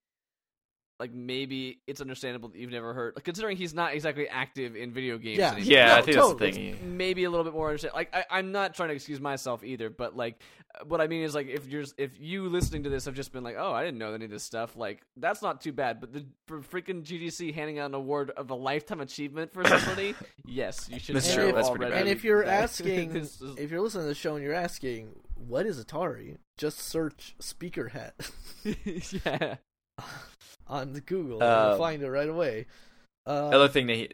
Like maybe it's understandable that you've never heard, like, considering he's not exactly active in video games. Yeah. anymore. Yeah, No, I think totally. that's the thing. maybe a little bit more understand. Like I, I'm not trying to excuse myself either, but like uh, what I mean is like if you're if you listening to this have just been like, oh, I didn't know any of this stuff. Like that's not too bad. But the for freaking GDC handing out an award of a lifetime achievement for somebody, yes, you should. That's have true, that's pretty already bad. and if you're asking, is- if you're listening to the show and you're asking, what is Atari? Just search speaker hat yeah, on Google and you'll Um, find it right away. Uh, Other thing that he,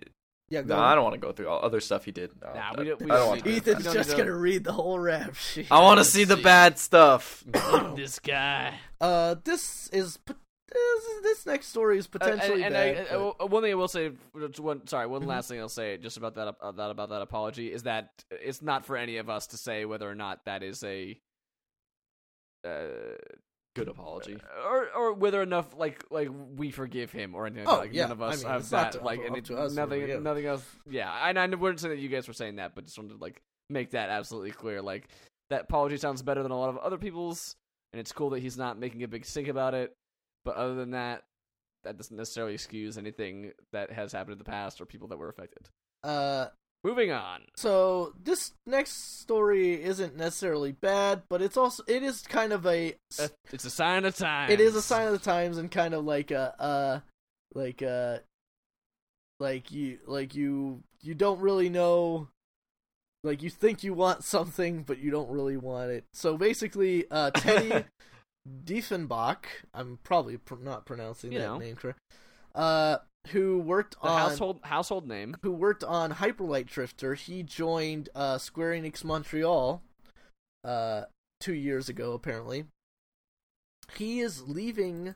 yeah, go no, on. I don't want to go through all other stuff he did. No, Nah, I- we don't- we I don't don't want need to. to- Ethan's just gonna read the whole rap sheet. I want to see the bad stuff. this guy. Uh, this is pot- this, this next story is Uh, potentially and, bad. and I, but- uh, one thing I will say, one, sorry, one Mhm. last thing I'll say just about that, uh, that about that apology is that it's not for any of us to say whether or not that is a, uh, Good apology. or or whether enough like like we forgive him or anything. Oh, like yeah, none of I us mean, have that. to- like and up it, to us nothing, nothing else. Yeah, and I wouldn't say that you guys were saying that, but just wanted to like make that absolutely clear. Like that apology sounds better than a lot of other people's, and it's cool that he's not making a big stink about it. But other than that, that doesn't necessarily excuse anything that has happened in the past or people that were affected. uh, Moving on. so this next story isn't necessarily bad, but it's also it is kind of a It's a sign of time. it is a sign of the times and kind of like a uh like uh like you like you you don't really know like you think you want something but you don't really want it so basically uh teddy diefenbach i'm probably pr- not pronouncing You that know. name correct uh who worked The on household household name. who worked on Hyperlight Drifter, he joined uh, Square Enix Montreal uh, two years ago, apparently. He is leaving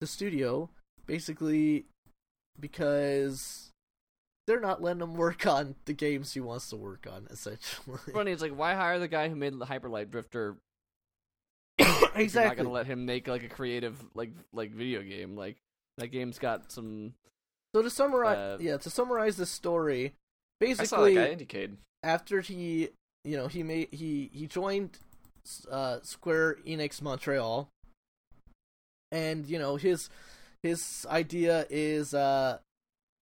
the studio basically because they're not letting him work on the games he wants to work on, essentially. Funny, it's like why hire the guy who made the Hyperlight Drifter if you're not gonna let him make like a creative like like video game. Like that game's got some. So to summarize, uh, yeah, to summarize the story, I saw basically, after he you know he made he he joined uh Square Enix Montreal and you know his his idea is uh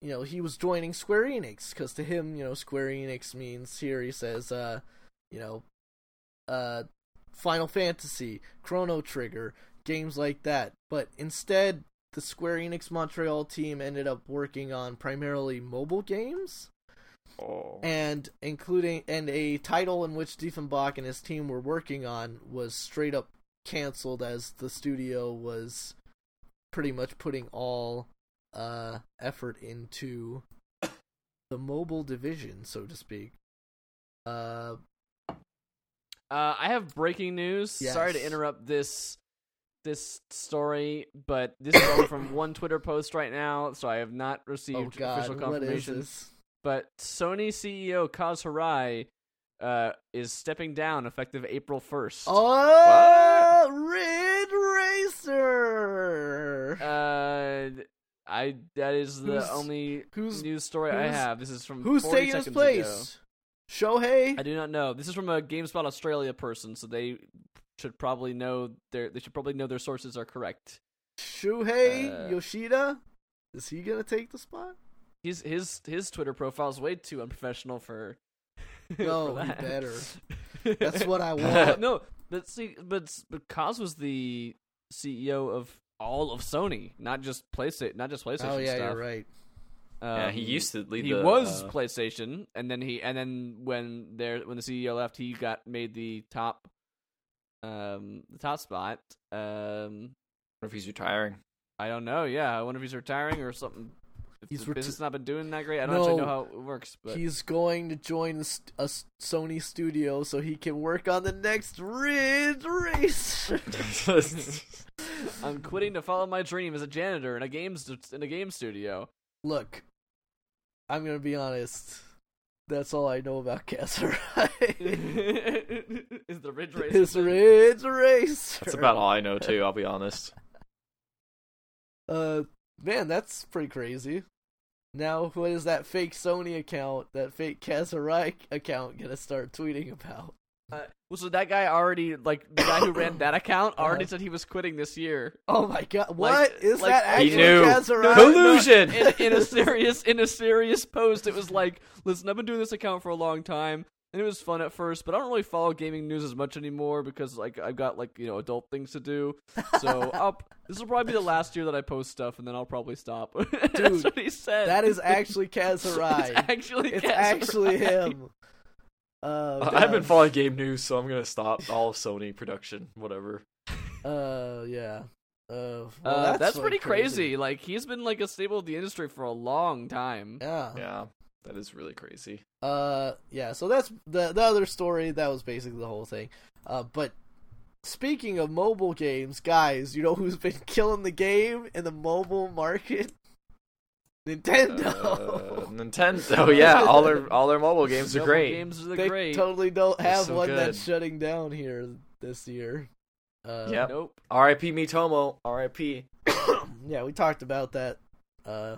you know he was joining Square Enix cuz to him you know Square Enix means here he says uh you know uh Final Fantasy, Chrono Trigger, games like that. But instead the Square Enix Montreal team ended up working on primarily mobile games Oh. and including and a title in which Diefenbach and his team were working on was straight up canceled as the studio was pretty much putting all uh effort into the mobile division so to speak uh Uh, I have breaking news. Sorry to interrupt this this story, but this is only from one Twitter post right now, so I have not oh received god official what confirmation. But Sony CEO Kaz Hirai uh, is stepping down effective April first. oh Ridge Racer Uh, I that is the Who's- only who's news story I have. This is from who's taking his place Shohei I do not know. This is from a GameSpot Australia person, so they should probably know their they should probably know their sources are correct. Shuhei Uh, Yoshida is he gonna take the spot His his his Twitter profile is way too unprofessional for. No, for that. better. That's what I want. no, but see, but but Kaz was the CEO of all of Sony, not just PlayStation, not just PlayStation. oh yeah, stuff. you're right. Yeah, he Um, used to lead He the. was uh, PlayStation, and then he and then when there when the CEO left, he got made the top, um, the top spot. Um, I wonder if he's retiring. I don't know. Yeah, I wonder if he's retiring or something. If He's the reti- business not been doing that great. I don't actually know how it works, but He's going to join a, st- Sony studio so he can work on the next Ridge Race. I'm quitting to follow my dream as a janitor in a games in a game studio. Look, I'm gonna be honest. That's all I know about Kaz Hirai. is the Ridge Race? His Ridge Race. That's about all I know too. I'll be honest. Uh, man, that's pretty crazy. Now, what is that fake Sony account, that fake Kaz Hirai account, gonna start tweeting about? Uh, well, so that guy already like the guy who ran that account already Uh-huh. said he was quitting this year. Oh my god, what Like- is like- that He actually knew. Kaz Hirai? Collusion! in, in a serious in a serious post, it was like, listen, I've been doing this account for a long time, and it was fun at first, but I don't really follow gaming news as much anymore because like I've got like you know adult things to do. So I'll, this will probably be the last year that I post stuff, and then I'll probably stop. That's what he said. That is actually Kaz Hirai. It's actually It's Kaz Hirai. actually him. Uh, Uh, I've been damn. following game news, so I'm gonna stop all of Sony production, whatever. Uh, yeah. Uh, well, Uh, that's, that's, really pretty crazy. Like he's been like a staple of the industry for a long time. Yeah. Yeah, that is really crazy. Uh, yeah. So that's the the other story. That was basically the whole thing. Uh, but speaking of mobile games, guys, you know who's been killing the game in the mobile market? Nintendo. Uh, Nintendo, yeah, all their all their mobile games are Mobile great. Games are they great. totally don't have so one good. that's shutting down here this year. Uh, Yep. Nope. R.I.P. Miitomo. R.I.P. yeah, we talked about that uh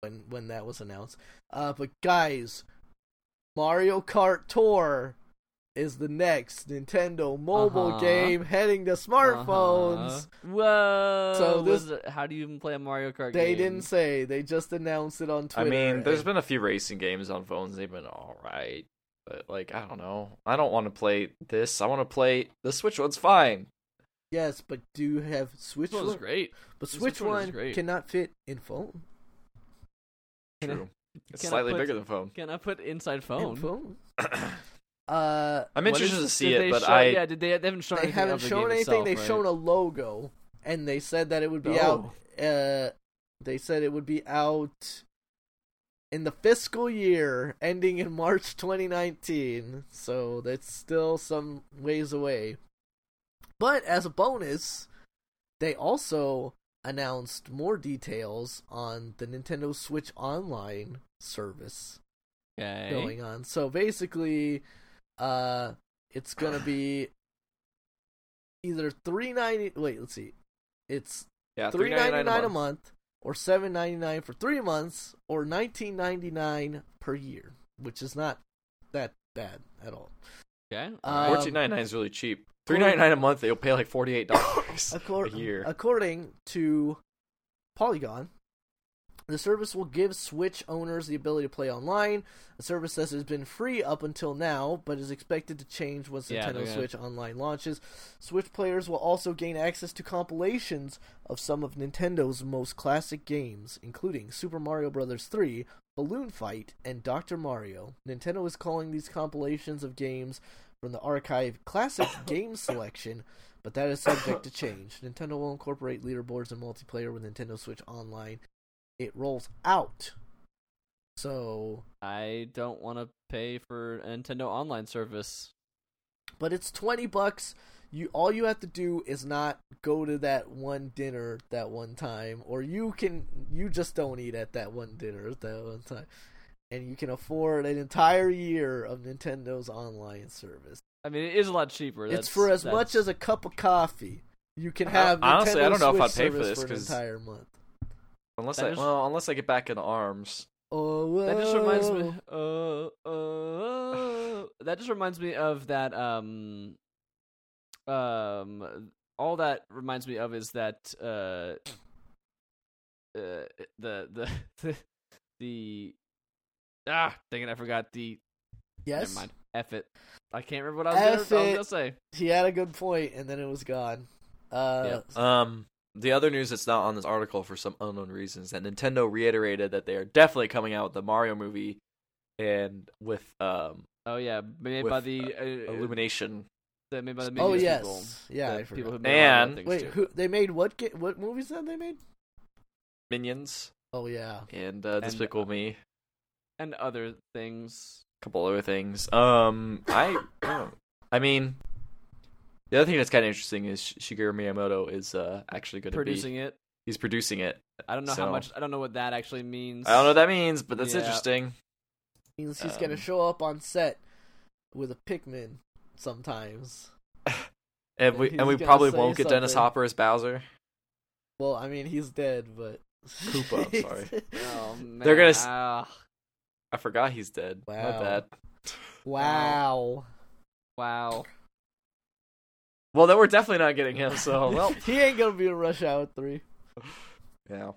when when that was announced. Uh but guys, Mario Kart Tour is the next Nintendo mobile Uh-huh. game heading to smartphones. Uh-huh. Whoa. So this- Was it- how do you even play a Mario Kart game? They game? didn't say. They just announced it on Twitter. I mean, there's and- been a few racing games on phones. They've been all right, but like, I don't know. I don't want to play this. I want to play the Switch one's fine. yes, but do you have Switch This one's one? great. But The Switch Switch one is one great. cannot fit in phone. True. It's can slightly put- bigger than phone. Can I put inside In phone? phone. Uh, I'm interested is- to see did it, they but show- I yeah, did they? They haven't shown. they anything haven't of the shown anything. Itself, They've right? shown a logo, and they said that it would be out. Oh. Uh, they said it would be out in the fiscal year ending in March 2019. So that's still some ways away. But as a bonus, they also announced more details on the Nintendo Switch Online service Okay. going on. So basically, uh, it's gonna be either three ninety. Wait, let's see. It's yeah, three ninety $3.99 nine a month, or seven ninety nine for three months, or nineteen ninety nine per year, which is not that bad at all. Okay. Um, Fourteen ninety nine is really cheap. Three ninety nine a month. You'll pay like forty eight dollars a year. According to Polygon, The service will give Switch owners the ability to play online, a service that has been free up until now, but is expected to change once Yeah, Nintendo Switch Online launches. Switch players will also gain access to compilations of some of Nintendo's most classic games, including Super Mario Bros. 3, Balloon Fight, and Dr. Mario. Nintendo is calling these compilations of games from the archive Classic Game Selection, but that is subject to change. Nintendo will incorporate leaderboards and multiplayer with Nintendo Switch Online. It rolls out. So, I don't want to pay for a Nintendo Online service. but it's 20 bucks. You all you have to do is not go to that one dinner that one time or you can you just don't eat at that one dinner that one time. And you can afford an entire year of Nintendo's online service. I mean, it is a lot cheaper. it's for as that's- much as a cup of coffee. You can have Honestly, I don't know if I'd pay for this, for an entire month. Unless That I is- well, unless I get back in arms. Oh, That just reminds me. Uh, uh, that just reminds me of that. Um, um, all that reminds me of is that. Uh, uh, the the the the. Ah, dang it! I forgot the. Yes. Never mind. F it. I can't remember what I was, gonna, F I was gonna say. He had a good point, and then it was gone. Uh, Yep. Um, the other news that's not on this article for some unknown reasons that Nintendo reiterated that they are definitely coming out with the Mario movie, and with um Oh yeah, made With, by the uh, Illumination. the- made by the Oh Minions yes, people. yeah, the I people who made a lot of And- other things Wait, too. who they made what? Ga- what movies that they made? Minions Oh yeah, and uh, And, Despicable Me, and other things. a couple other things. Um, I, I, don't- I mean, the other thing that's kind of interesting is Shigeru Miyamoto is uh actually going to be Producing it. he's producing it. I don't know So- how much. I don't know what that actually means. I don't know what that means, but that's Yeah. interesting. means he's gonna Um, show up on set with a Pikmin sometimes. And we He's and we probably won't get Dennis. Hopper as Bowser. Well, I mean he's dead, but Koopa, I'm sorry. Oh man. They're gonna s- I forgot he's dead. My Wow. bad. wow. wow. Well, then we're definitely not getting him. So well, he ain't gonna be in Rush Hour three. yeah.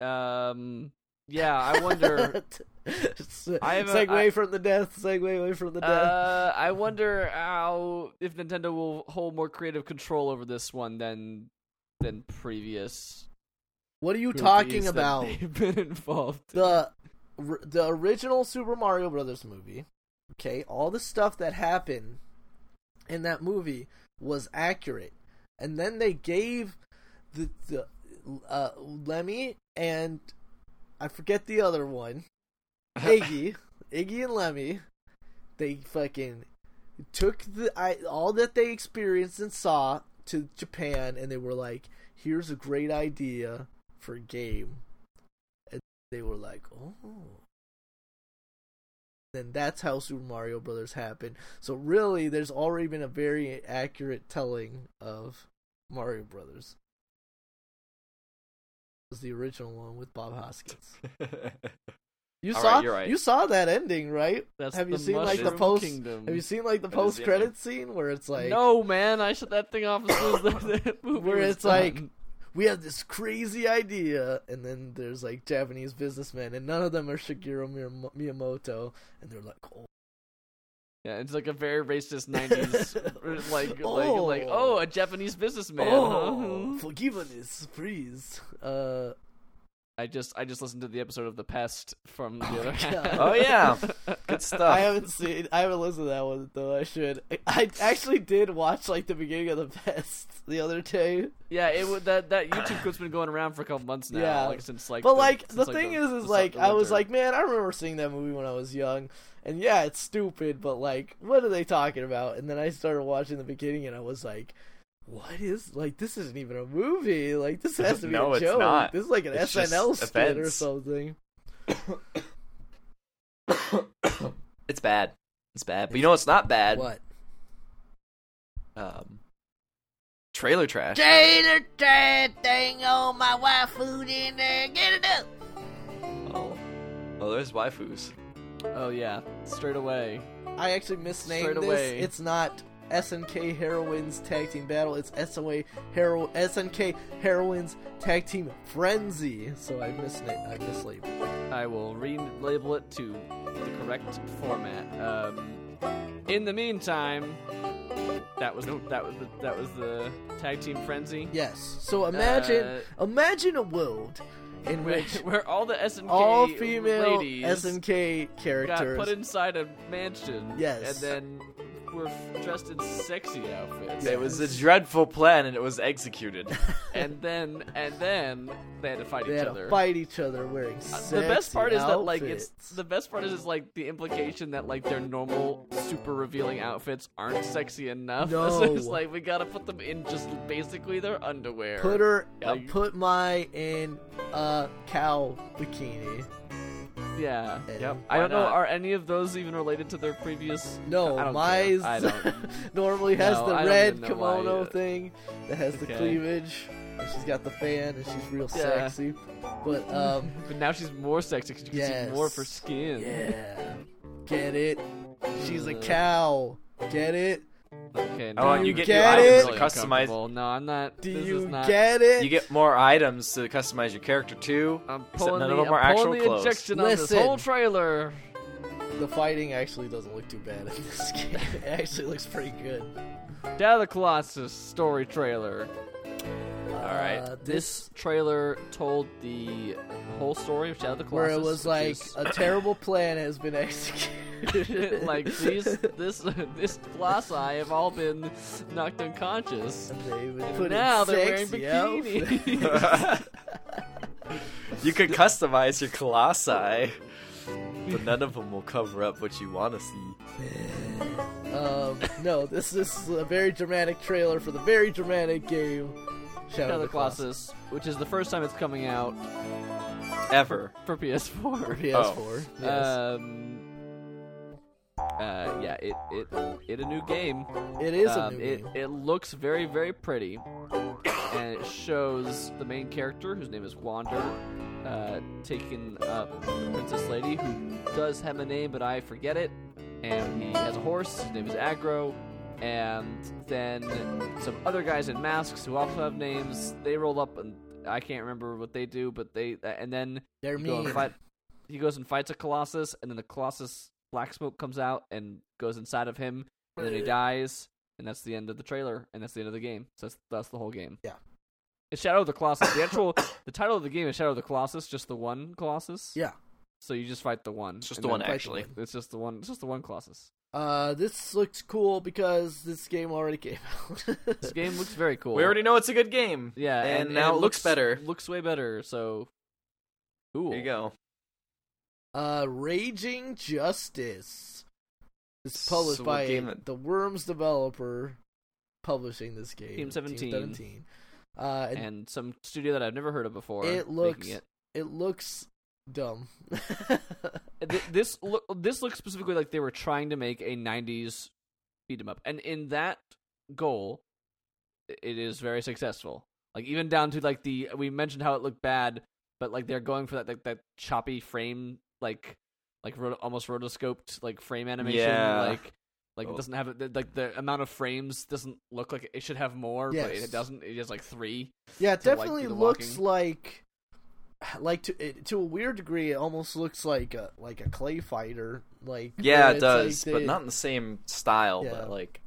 Um. Yeah, I wonder. I have a- segue I- from the death. Segue away from the death. uh, I wonder how if Nintendo will hold more creative control over this one than than previous. what are you talking about? They've been involved. in. the the original Super Mario Brothers movie, okay, all the stuff that happened in that movie was accurate, and then they gave the the uh, Lemmy and I forget the other one, Iggy, Iggy and Lemmy, they fucking took the I, all that they experienced and saw to Japan, and they were like, "Here's a great idea for a game." And they were like, "Oh." Then that's how Super Mario Brothers happened. So really, there's already been a very accurate telling of Mario Brothers. It was the original one with Bob Hoskins. You All saw right, you're right. you saw that ending, right? That's have you the seen like the post? Kingdom. Have you seen like the That is the post credit scene where it's like no, man, I shut that thing off as soon as the, the movie Where was it's like- done. We have this crazy idea, and then there's like Japanese businessmen, and none of them are Shigeru Miyamoto, and they're like, oh, Yeah, it's like a very racist '90s, like Oh. like like oh, a Japanese businessman. oh, huh? forgiveness, please. Uh, I just I just listened to the episode of The Pest from the Oh other my half. God. Oh, yeah. Good stuff. I haven't seen, I haven't listened to that one though. I should. I, I actually did watch like the beginning of the best the other day, yeah, it would that that YouTube clip's been going around for a couple months now. Yeah. like since like. but the, like since, the thing the, is, is the- like the I was like, man, I remember seeing that movie when I was young, and yeah, it's stupid, but like, what are they talking about? And then I started watching the beginning, and I was like, what is like? This isn't even a movie. Like this has to be No, a it's joke. not. This is like an It's SNL skit or something. it's bad. It's bad. But you know it's not bad? What? Um, trailer trash. Trailer trash thing on my wife food in there. Get it up. Oh, oh, there's waifus. oh yeah, straight away. I actually misnamed Straight this. away. It's not SNK Heroines Tag Team Battle. It's SOA Hero SNK Heroines Tag Team Frenzy. So I misna- I mislabeled. I will relabel it to the correct format. Um, in the meantime, that was that was the, that was the tag team frenzy. Yes. So imagine Uh, imagine a world in which where all the SNK all female ladies SNK got characters put inside a mansion. Yes. and then were dressed in sexy outfits. It was a dreadful plan and it was executed. and then and then they had to fight they each had other. to fight each other wearing Uh, the best part sexy is that like it's the best part is, is like the implication that like their normal super revealing outfits aren't sexy enough. No. so it's like we gotta put them in just basically their underwear. put her uh, Like- put my in a cow bikini. Yeah. And Yep. I don't know. not? Are any of those even related to their previous? No, I mine's care. I don't. normally has No, the I red know kimono thing that has the cleavage, and she's got the fan, and she's real Yeah. sexy. But um, But now she's more sexy because you can see more of her skin. yeah, get it? She's a cow. Get it? Okay. Oh, now and you I'm get new really items to customize- No, I'm not. Do this you is not, get it? you get more items to customize your character too. I'm pulling none the, of them I'm are actual pulling the clothes. injection on this Listen. whole trailer. the fighting actually doesn't look too bad in this game. It actually looks pretty good. Shadow of the Colossus story trailer. All right. This trailer told the whole story of Shadow of the Colossus. where it was like is- a terrible plan has been executed. like these, this, this colossi have all been knocked unconscious. And And put now they're wearing sexy bikinis. you could customize your colossi, but none of them will cover up what you want to see. um, no, this, this is a very dramatic trailer for the very dramatic game Shadow, Shadow of of the Colossus, which is the first time it's coming out Ever. for PS4. for PS4. yes. Um. Uh, yeah, it it it a new game. it is a Um, new it game. it looks very very pretty, and it shows the main character whose name is Wander, uh, taking up the princess lady who does have a name but I forget it, and he has a horse. His name is Agro, and then some other guys in masks who also have names. They roll up and I can't remember what they do, but they and then They're you go mean. fight. He goes and fights a colossus, and then the colossus black smoke comes out and goes inside of him, and then he dies, and that's the end of the trailer, and that's the end of the game. So that's, that's the whole game. Yeah. It's Shadow of the Colossus. The actual the title of the game is Shadow of the Colossus, just the one Colossus. Yeah. So you just fight the one. It's just the one, then- fight the actually. It's just the one. It's just the one Colossus. Uh, this looks cool because this game already came out. This game looks very cool. We already know it's a good game. yeah, and, and, now it it looks better. Looks way better. So cool. There you go. uh, Raging Justice. It's published So by game the Worms developer publishing this game. Team 17. 17. Uh, and And some studio that I've never heard of before. it looks it. it looks dumb. This look this looks specifically like they were trying to make a 90s beat 'em up and in that goal it is very successful like even down to like the we mentioned how it looked bad but like they're going for that like that choppy frame like like rot- almost rotoscoped like frame animation Yeah. like like Oh. it doesn't have the, like the amount of frames doesn't look like it should have more but it doesn't it has like 3 yeah, it to, like, definitely looks walking. like like to it, to a weird degree. It almost looks like a like a clay fighter. Like Yeah, it does, like but not in the same style. Yeah. But like,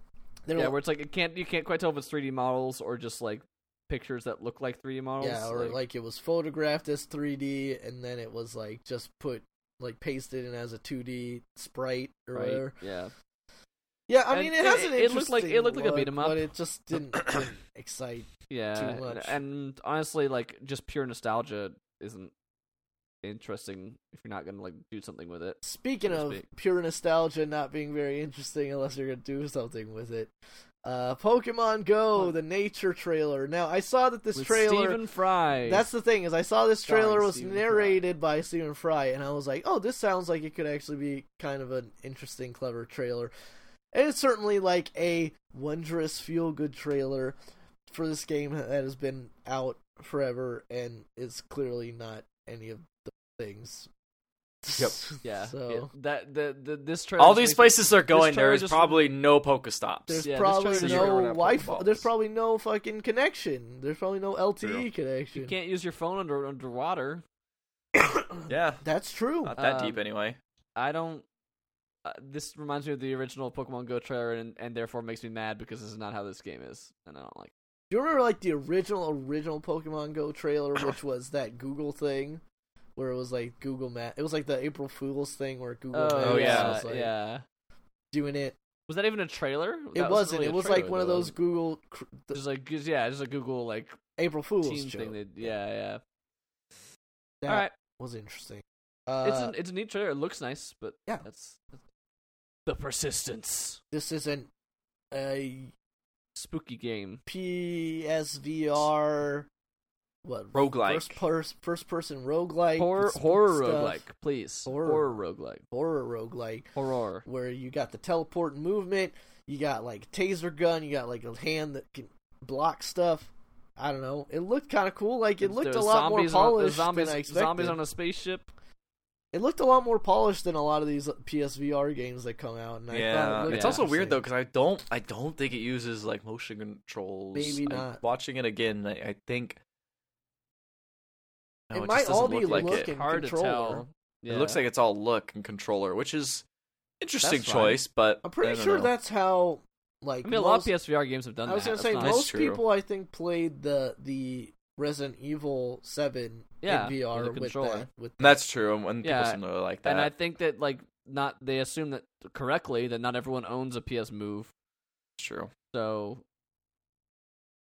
they yeah where it's like it can't you can't quite tell if it's 3D models or just like pictures that look like 3D models Yeah, or like, it was photographed as 3D and then it was like just put like pasted in as a 2D sprite or right whatever. yeah Yeah, I And mean it- it has an it- it looked like- it looked like a beat 'em up. but it just didn't, didn't excite. Yeah, too and- much. And, honestly, like just pure nostalgia isn't interesting if you're not gonna like do something with it. Speaking So of speak. pure nostalgia not being very interesting unless you're gonna do something with it, uh, Pokemon Go, the nature trailer. Now I saw that this With trailer. Stephen Fry. That's the thing is I saw this Starring trailer was Stephen narrated by Stephen Fry and I was like, oh, this sounds like it could actually be kind of an interesting, clever trailer. And it's certainly like a wondrous, feel good trailer for this game that has been out forever and is clearly not any of the things Yep. Yeah, So yeah. that the, the this trailer. All these places are going. There is just- probably no Pokestops. there's Yeah, probably trailer- So you're gonna no have Wi-Fi. There's probably no fucking connection. There's probably no LTE True. connection. You can't use your phone under underwater. yeah, That's true. not that Um, deep anyway. I don't. Uh, this reminds me of the original Pokemon Go trailer, and, and therefore makes me mad because this is not how this game is, and I don't like. Do you remember like the original original Pokemon Go trailer, which was that Google thing, where it was like Google Map. It was like the April Fool's thing where Google Oh, Maps yeah, was like yeah. doing it. Was that even a trailer? It wasn't. really it was like trailer, one of those Google cr- Just like yeah, just a Google like April Fool's thing. That, yeah, yeah. That All right, was interesting. Uh, it's an, it's a neat trailer. It looks nice, but Yeah. that's, that's the persistence. this isn't a Spooky game. PSVR. What Roguelike. First, pers- first person roguelike. horror horror stuff. roguelike, please. Horror. Horror, roguelike. Horror roguelike. Horror. where you got the teleport and movement, you got like taser gun, you got like a hand that can block stuff. I don't know. It looked kind of cool. Like it looked There's a lot more zombies on- polished zombies, than I expected. Zombies on a spaceship. It looked a lot more polished than a lot of these PSVR games that come out. And I thought Yeah, it it's also weird though because I don't, I don't think it uses like motion controls. Maybe I- not. watching it again, I, I think no, It just might all be look like look it. and Hard to controller. tell. Yeah. It looks like it's all look and controller, which is interesting That's fine. choice. But I'm I pretty don't sure know. that's how. Like I mean, a lot of PSVR games have done I was that. gonna say That's That's most people I think played the the Resident Evil Seven Yeah, in VR a with controller. that. With that's true. And when Yeah, people seem to like that, and I think that like not they assume that correctly that not everyone owns a PS Move, it's true. so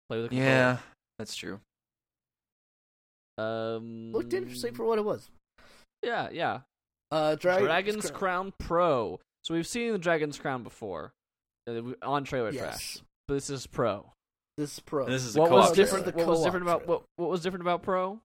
play with a controller. Yeah, that's true. Um, looked interesting for what it was. yeah, yeah. Uh, Dra- Dragon's Crown Pro. So we've seen the Dragon's Crown before uh, on Trailer Yes, Trash, but this is Pro. This is pro. This is a What co-op was trailer. different? The What was different about what? What was different about Pro?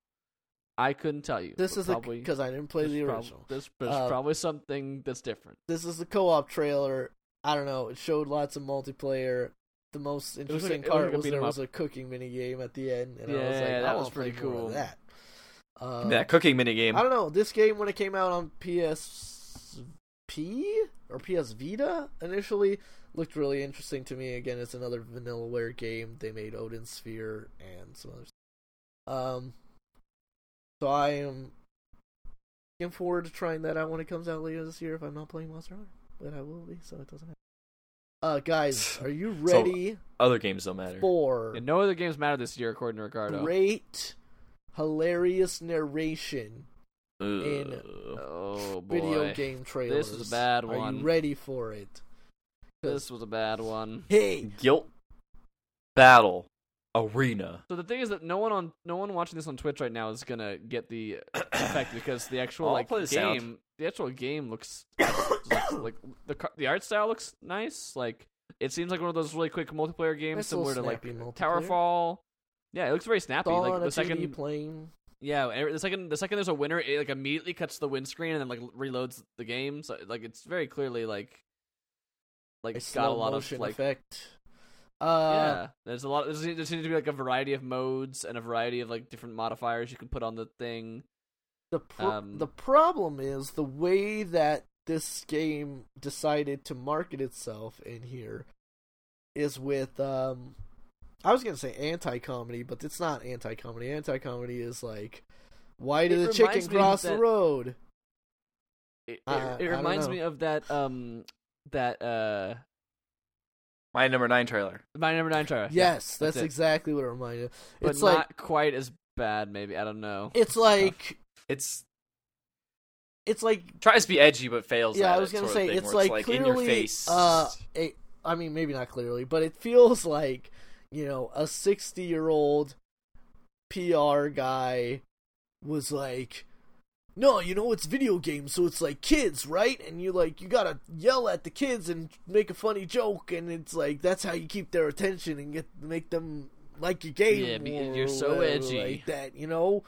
I couldn't tell you. This is probably because I didn't play there's the prob- original. there's there's Uh, probably something that's different. This is the co-op trailer. I don't know. It showed lots of multiplayer. The most was like- interesting it was part like a was there was up. a cooking mini game at the end, and I was Yeah, like, that was pretty cool. That. Uh, that cooking mini game. I don't know. This game when it came out on PSP or PS Vita initially looked really interesting to me. Again, it's another Vanillaware game. They made Odin Sphere and some others. Um, so I am looking forward to trying that out when it comes out later this year. If I'm not playing Monster Hunter, but I will be, so it doesn't matter. Uh, guys, are you ready Other games don't matter. for And no other games matter this year, according to Ricardo. great, hilarious narration in Oh boy, video game trailers. This is a bad one. Are you ready for it? This was a bad one. Hey, guilt battle arena. So the thing is that no one on no one watching this on Twitch right now is gonna get the effect because the actual I'll like play the sound. game, the actual game looks like, like the the art style looks nice. Like it seems like one of those really quick multiplayer games Nice similar to like snappy multiplayer. Towerfall. Yeah, it looks very snappy. Dawn like the second, TV plane. Yeah, the second the second there's a winner, it like immediately cuts the win screen and then like reloads the game. So like it's very clearly like like A got a lot of like effect. Uh, yeah, there's a lot. There's, there seems to be like a variety of modes and a variety of like different modifiers you can put on the thing. The pro- Um, the problem is the way that this game decided to market itself in here is with um I was gonna say anti comedy, but it's not anti comedy. Anti comedy is like why did the chicken reminds me cross the road? It, it, Uh, it reminds me of that um that uh Mighty Number Nine trailer. Mighty Number Nine trailer. Yes, that's, it. exactly what it reminded. me. but It's not like quite as bad. Maybe I don't know. it's like It's it's like tries to be edgy but fails. yeah, at I was gonna sort of say it's where like, in clearly your face. uh I mean maybe not clearly, but it feels like you know a sixty year old PR guy was like. No, you know it's video games, so it's like kids, right? And you like you gotta yell at the kids and make a funny joke, and it's like that's how you keep their attention and get make them like your game. Yeah, because you're so edgy. like that. You know,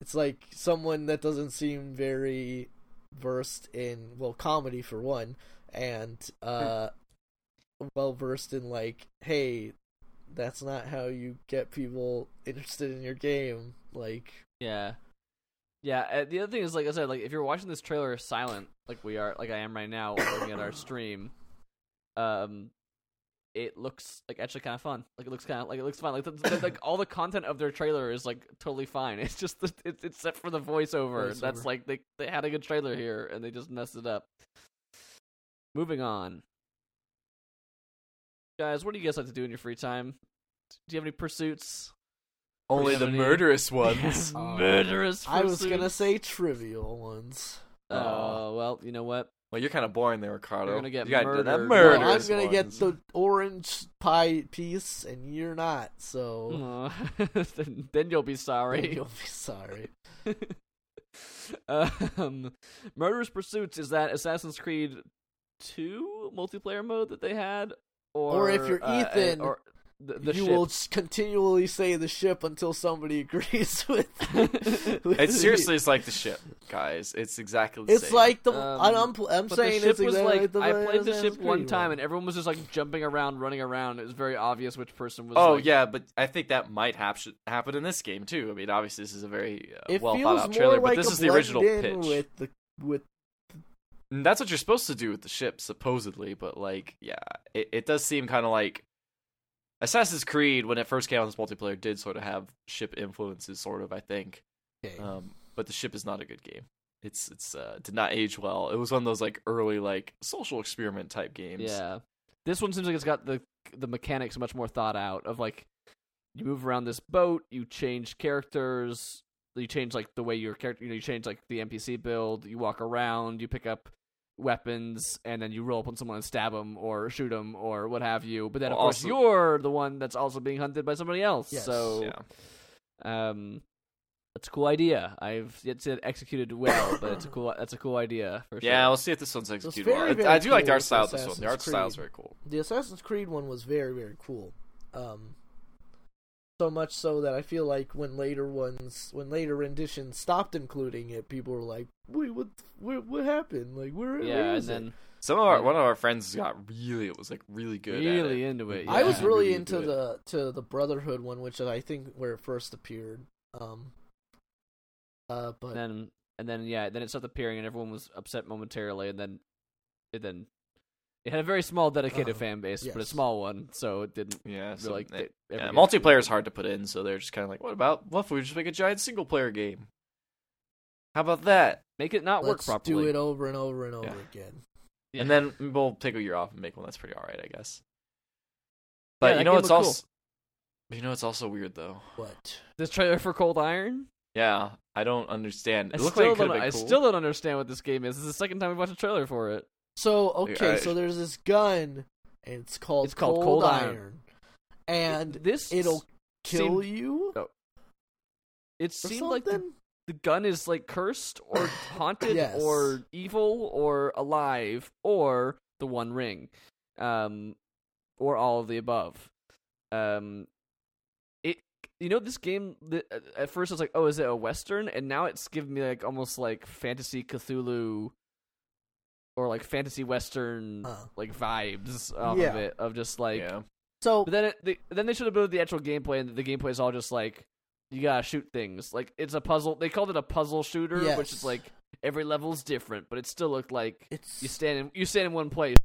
it's like someone that doesn't seem very versed in well comedy for one, and uh, well versed in like, hey, that's not how you get people interested in your game. Like, Yeah, Yeah, uh, the other thing is, like I said, like if you're watching this trailer silent, like we are, like I am right now, looking at our stream, um, it looks like actually kind of fun. Like it looks kind of like it looks fun. Like the, the, like all the content of their trailer is like totally fine. It's just the, it's it's except for the voiceover. Voiceover. That's like they they had a good trailer here and they just messed it up. Moving on, guys. What do you guys like to do in your free time? Do you have any pursuits? Only the any- murderous ones. Uh, Murderous. I was gonna say trivial ones. Oh well, you know what? well, you're kind of boring there, Ricardo. You're gonna get you gotta that murdered. Well, I'm gonna get the orange pie piece, and you're not. So Aw. then, then you'll be then sorry. you'll be sorry. um, Murderous Pursuits is that Assassin's Creed two multiplayer mode that they had, or, Or if you're uh, Ethan, or the, the you ship. will continually say the ship until somebody agrees with. with It's seriously, it's like the ship, guys. It's exactly the It's same. like the. Um, I'm, I'm, I'm saying the ship it's was exactly like the I played the ship one Creed time, and everyone was just like jumping around, running around. It was very obvious which person was. Oh like, yeah, but I think that might hap- happen in this game too. I mean, obviously this is a very uh, well thought out trailer, like but this is the original pitch. with the with And that's what you're supposed to do with the ship, supposedly. But like, yeah, it, it does seem kind of like Assassin's Creed when it first came out as multiplayer did sort of have ship influences, sort of. I think, okay. um, but the ship is not a good game. It's it's uh, did not age well. It was one of those like early like social experiment type games. Yeah. This one seems like it's got the the mechanics much more thought out of like you move around this boat, you change characters, you change like the way your character you know, you change like the NPC build, you walk around, you pick up weapons and then you roll up on someone and stab them or shoot them or what have you. But then of course also- you're the one that's also being hunted by somebody else. Yes. So yeah. um that's a cool idea. I've yet to executed well, but it's a cool that's a cool idea for sure. Yeah, we'll see if this one's executed very, well. very I do like the art style of this one. Assassin's The art style is Creed. very cool. the Assassin's Creed one was very very cool. Um, so much so that I feel like when later ones, when later renditions stopped including it, people were like, "Wait, what? What, what happened? Like, where? Yeah, where and is it?" then Some of our one of our friends got really it was like really good. really at it. into it. I was really really into into the to the Brotherhood one, which I think where it first appeared. Um, uh, but then and then yeah, then it stopped appearing and everyone was upset momentarily, and then it then it had a very small dedicated Uh, fan base, but a small one, so it didn't Yeah, so really like it- they- yeah, multiplayer is hard to put in, so they're just kind of like, what about what if we just make a giant single player game? How about that? Make it not let's work properly. do it over and over and over Yeah. again. Yeah. And then we'll take a year off and make one that's pretty alright, I guess. But Yeah, you know game it's looked cool. also you know it's also weird though. What? this trailer for Cold Iron. Yeah, I don't understand. I It looked still like it don't. I been cool. still don't understand what this game is. This is the second time we watched a trailer for it. So okay, so there's this gun, and it's called It's called Cold, Cold Iron, Iron. and This it'll kill seemed- you. It or seemed like the, the gun is like cursed or haunted Yes. or evil or alive or the One Ring, um, or all of the above. Um, it you know this game. The, at first I was like, oh, is it a western? And now it's giving me like almost like fantasy Cthulhu. Or like fantasy western Huh. like vibes off Yeah. of it of just like yeah. So but then it, they, then they should have built the actual gameplay, and the gameplay is all just like you gotta shoot things. Like it's a puzzle. They called it a puzzle shooter, which is like every level's different, but it still looked like it's you stand in you stand in one place,